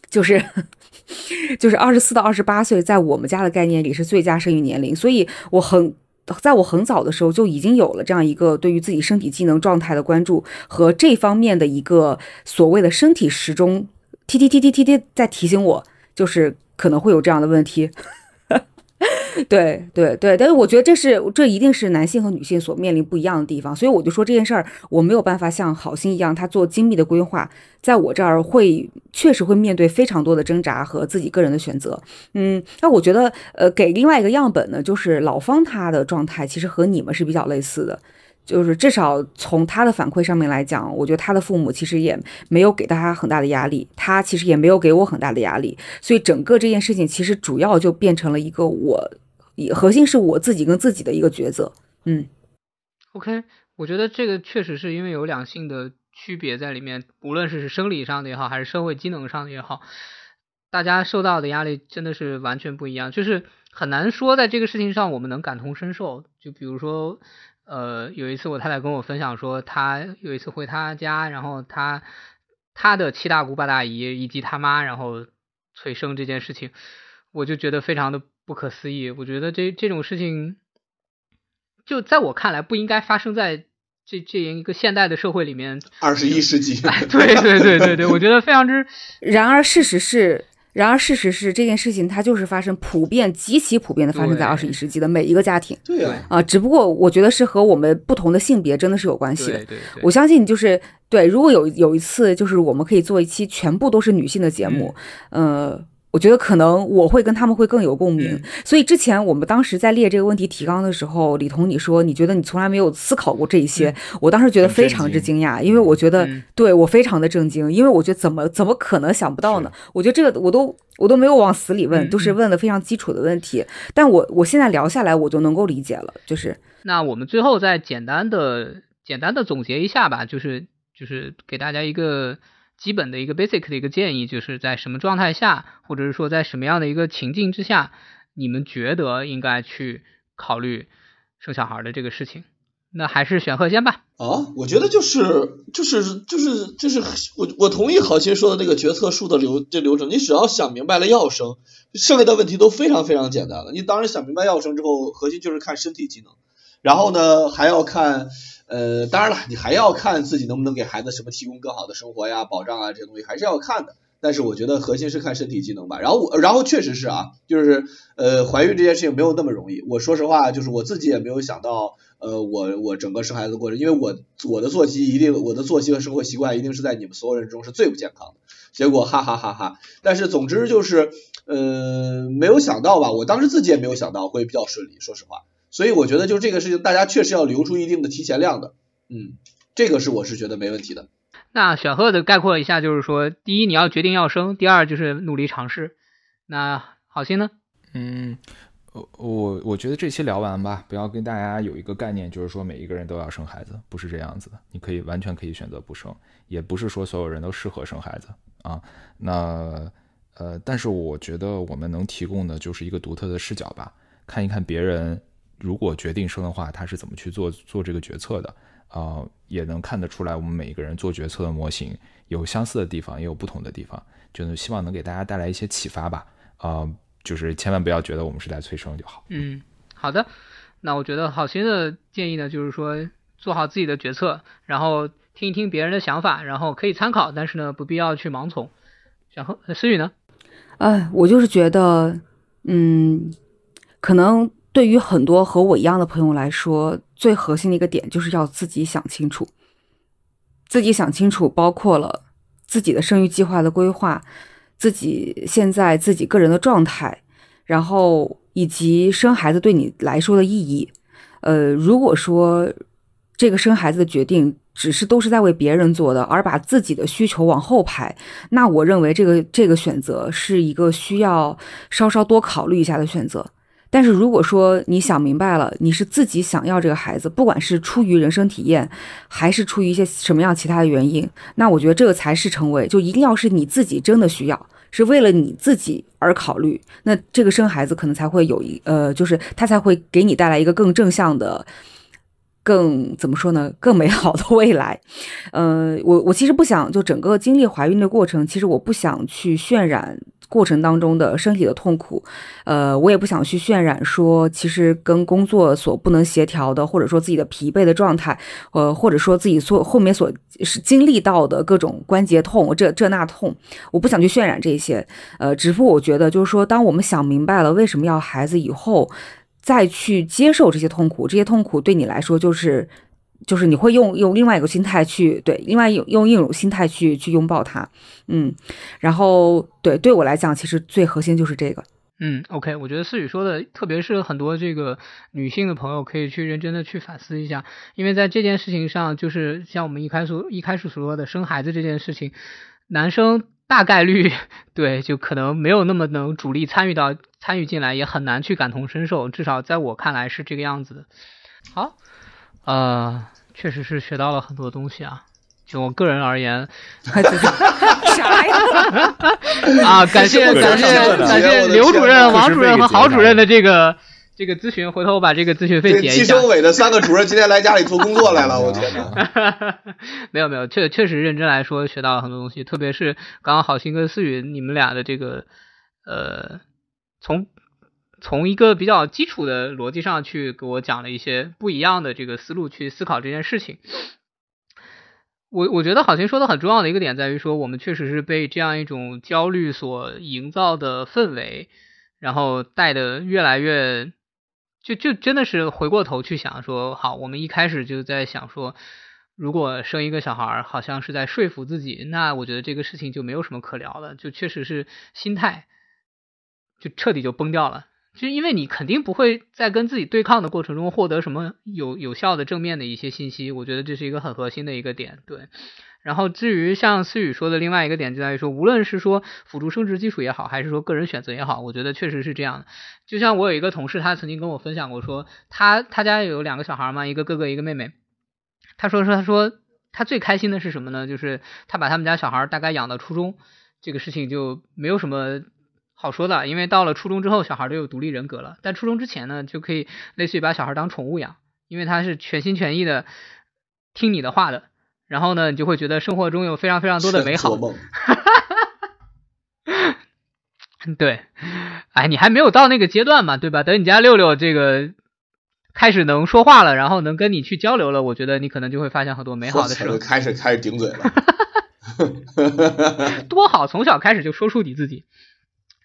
就是 就是二十四到二十八岁，在我们家的概念里是最佳生育年龄。所以我很在我很早的时候就已经有了这样一个对于自己身体机能状态的关注和这方面的一个所谓的身体时钟，踢踢踢踢踢踢在提醒我，就是可能会有这样的问题。对对对，但是我觉得这是这一定是男性和女性所面临不一样的地方，所以我就说这件事儿我没有办法像好心一样，他做精密的规划，在我这儿会确实会面对非常多的挣扎和自己个人的选择。嗯，那我觉得呃，给另外一个样本呢，就是老方他的状态其实和你们是比较类似的。就是至少从他的反馈上面来讲，我觉得他的父母其实也没有给他很大的压力，他其实也没有给我很大的压力，所以整个这件事情其实主要就变成了一个我，也核心是我自己跟自己的一个抉择。嗯，OK，我觉得这个确实是因为有两性的区别在里面，无论是生理上的也好，还是社会机能上的也好，大家受到的压力真的是完全不一样，就是很难说在这个事情上我们能感同身受。就比如说。呃，有一次我太太跟我分享说，她有一次回她家，然后她她的七大姑八大姨以及她妈，然后催生这件事情，我就觉得非常的不可思议。我觉得这这种事情，就在我看来不应该发生在这这样一个现代的社会里面。二十一世纪。对对对对对，我觉得非常之。然而事实是。然而，事实是这件事情它就是发生，普遍极其普遍的发生在二十一世纪的每一个家庭。对啊，啊，只不过我觉得是和我们不同的性别真的是有关系的。对对，我相信就是对，如果有有一次就是我们可以做一期全部都是女性的节目，呃。我觉得可能我会跟他们会更有共鸣，所以之前我们当时在列这个问题提纲的时候，李彤你说你觉得你从来没有思考过这一些，我当时觉得非常之惊讶，因为我觉得对我非常的震惊，因为我觉得怎么怎么可能想不到呢？我觉得这个我都我都没有往死里问，都是问的非常基础的问题，但我我现在聊下来我就能够理解了，就是那我们最后再简单的简单的总结一下吧，就是就是给大家一个。基本的一个 basic 的一个建议，就是在什么状态下，或者是说在什么样的一个情境之下，你们觉得应该去考虑生小孩的这个事情？那还是选贺仙吧。啊，我觉得就是就是就是就是我我同意郝鑫说的那个决策树的流这流程，你只要想明白了要生，剩下的问题都非常非常简单了。你当然想明白要生之后，核心就是看身体机能，然后呢还要看呃，当然了，你还要看自己能不能给孩子什么提供更好的生活呀、保障啊这些东西还是要看的。但是我觉得核心是看身体机能吧。然后我然后确实是啊，就是呃怀孕这件事情没有那么容易。我说实话，就是我自己也没有想到。呃，我我整个生孩子过程，因为我我的作息一定，我的作息和生活习惯一定是在你们所有人中是最不健康的。结果哈哈哈哈，但是总之就是，呃，没有想到吧，我当时自己也没有想到会比较顺利，说实话。所以我觉得就这个事情，大家确实要留出一定的提前量的，嗯，这个是我是觉得没问题的。那小贺的概括一下就是说，第一你要决定要生，第二就是努力尝试。那好心呢？嗯。我我我觉得这期聊完吧，不要跟大家有一个概念，就是说每一个人都要生孩子，不是这样子的。你可以完全可以选择不生，也不是说所有人都适合生孩子啊。那呃，但是我觉得我们能提供的就是一个独特的视角吧，看一看别人如果决定生的话，他是怎么去做做这个决策的啊，也能看得出来我们每一个人做决策的模型有相似的地方，也有不同的地方，就是希望能给大家带来一些启发吧啊。就是千万不要觉得我们是在催生就好。嗯，好的。那我觉得好心的建议呢，就是说做好自己的决策，然后听一听别人的想法，然后可以参考，但是呢，不必要去盲从。然后思雨呢？哎，我就是觉得，嗯，可能对于很多和我一样的朋友来说，最核心的一个点就是要自己想清楚，自己想清楚，包括了自己的生育计划的规划。自己现在自己个人的状态，然后以及生孩子对你来说的意义，呃，如果说这个生孩子的决定只是都是在为别人做的，而把自己的需求往后排，那我认为这个这个选择是一个需要稍稍多考虑一下的选择。但是如果说你想明白了，你是自己想要这个孩子，不管是出于人生体验，还是出于一些什么样其他的原因，那我觉得这个才是成为，就一定要是你自己真的需要，是为了你自己而考虑，那这个生孩子可能才会有一呃，就是他才会给你带来一个更正向的。更怎么说呢？更美好的未来，呃，我我其实不想就整个经历怀孕的过程，其实我不想去渲染过程当中的身体的痛苦，呃，我也不想去渲染说其实跟工作所不能协调的，或者说自己的疲惫的状态，呃，或者说自己所后面所是经历到的各种关节痛，这这那痛，我不想去渲染这些，呃，只不过我觉得就是说，当我们想明白了为什么要孩子以后。再去接受这些痛苦，这些痛苦对你来说就是，就是你会用用另外一个心态去对，另外用用一种心态去去拥抱它，嗯，然后对对我来讲，其实最核心就是这个，嗯，OK，我觉得思雨说的，特别是很多这个女性的朋友可以去认真的去反思一下，因为在这件事情上，就是像我们一开始一开始所说的生孩子这件事情，男生。大概率 对，就可能没有那么能主力参与到参与进来，也很难去感同身受。至少在我看来是这个样子的。好，呃，确实是学到了很多东西啊。就我个人而言，啥呀？啊，感谢感谢感谢刘主任、王主任和郝主任的这个。这个咨询，回头我把这个咨询费结一下。计生委的三个主任今天来家里做工作来了，我天哪！没有没有，确确实认真来说学到了很多东西，特别是刚刚好心跟思雨你们俩的这个呃，从从一个比较基础的逻辑上去给我讲了一些不一样的这个思路去思考这件事情。我我觉得好心说的很重要的一个点在于说，我们确实是被这样一种焦虑所营造的氛围，然后带的越来越。就就真的是回过头去想说，好，我们一开始就在想说，如果生一个小孩，好像是在说服自己，那我觉得这个事情就没有什么可聊了，就确实是心态就彻底就崩掉了，就因为你肯定不会在跟自己对抗的过程中获得什么有有效的正面的一些信息，我觉得这是一个很核心的一个点，对。然后至于像思雨说的另外一个点就在于说，无论是说辅助生殖技术也好，还是说个人选择也好，我觉得确实是这样的。就像我有一个同事，他曾经跟我分享过，说他他家有两个小孩嘛，一个哥哥一个妹妹。他说说他说他最开心的是什么呢？就是他把他们家小孩大概养到初中，这个事情就没有什么好说的，因为到了初中之后，小孩都有独立人格了。但初中之前呢，就可以类似于把小孩当宠物养，因为他是全心全意的。听你的话的，然后呢，你就会觉得生活中有非常非常多的美好。对，哎，你还没有到那个阶段嘛，对吧？等你家六六这个开始能说话了，然后能跟你去交流了，我觉得你可能就会发现很多美好的事我。开始开始顶嘴了。多好，从小开始就说出你自己。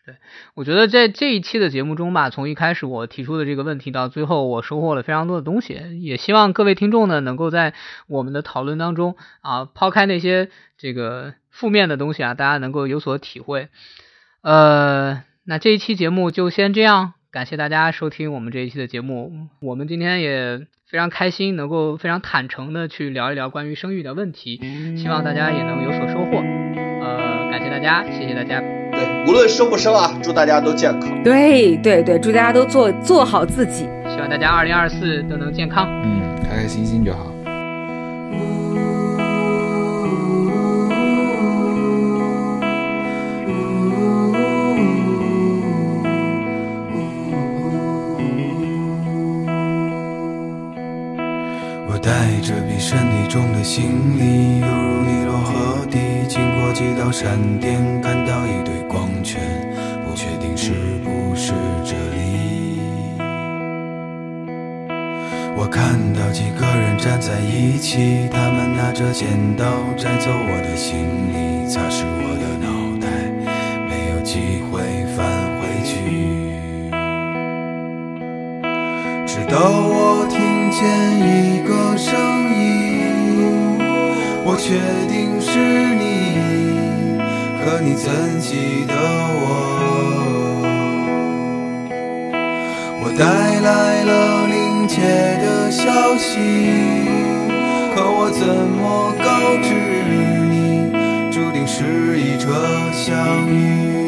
对，我觉得在这一期的节目中吧，从一开始我提出的这个问题到最后，我收获了非常多的东西，也希望各位听众呢，能够在我们的讨论当中啊，抛开那些这个负面的东西啊，大家能够有所体会。呃，那这一期节目就先这样，感谢大家收听我们这一期的节目。我们今天也非常开心，能够非常坦诚的去聊一聊关于生育的问题，希望大家也能有所收获。呃，感谢大家，谢谢大家。对，无论生不生啊，祝大家都健康。对对对，祝大家都做做好自己。希望大家二零二四都能健康。嗯，开开心心就好。我带着比身体重的行李，犹如尼罗河底，经过几道闪电，看到一堆光圈，不确定是不是这里。我看到几个人站在一起，他们拿着剪刀摘走我的行李，擦拭我的脑袋，没有机会返回去。直到我听见一个声音，我确定是你，可你怎记得我？我带来了临界的消息，可我怎么告知你，注定是一场相遇？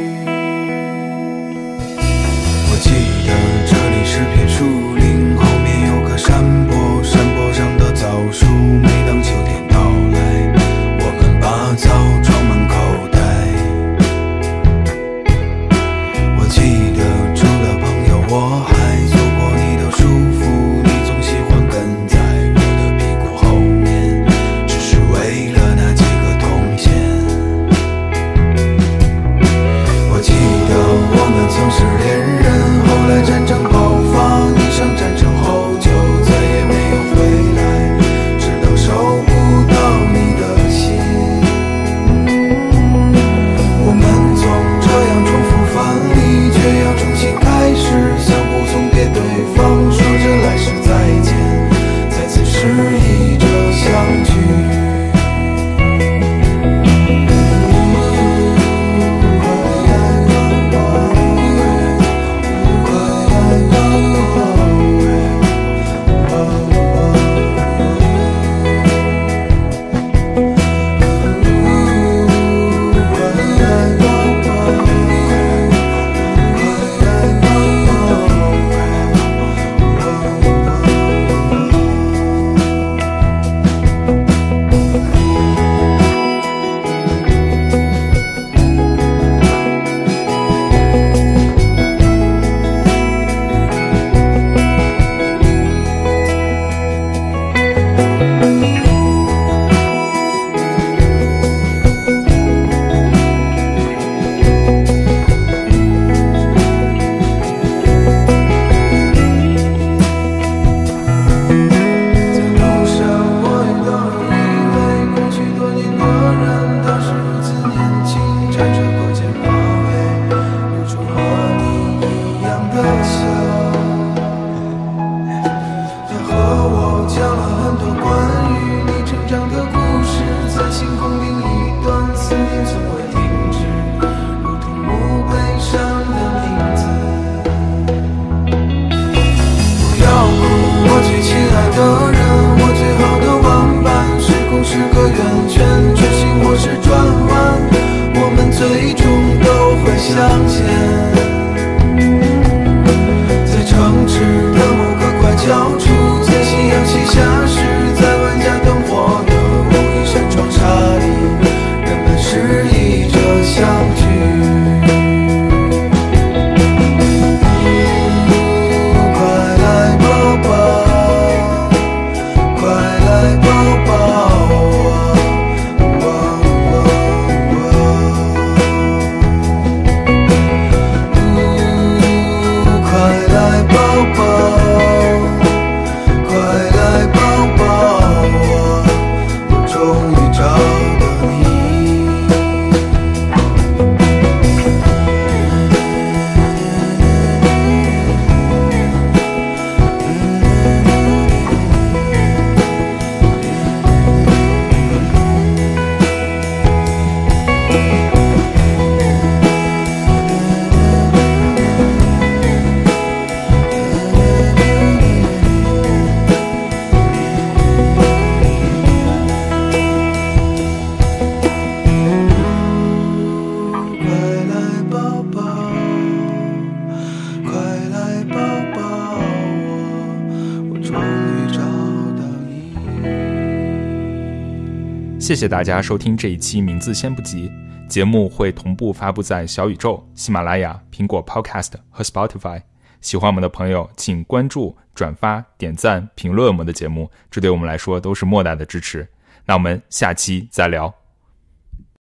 谢谢大家收听这一期，名字先不急。节目会同步发布在小宇宙、喜马拉雅、苹果 Podcast 和 Spotify。喜欢我们的朋友，请关注、转发、点赞、评论我们的节目，这对我们来说都是莫大的支持。那我们下期再聊。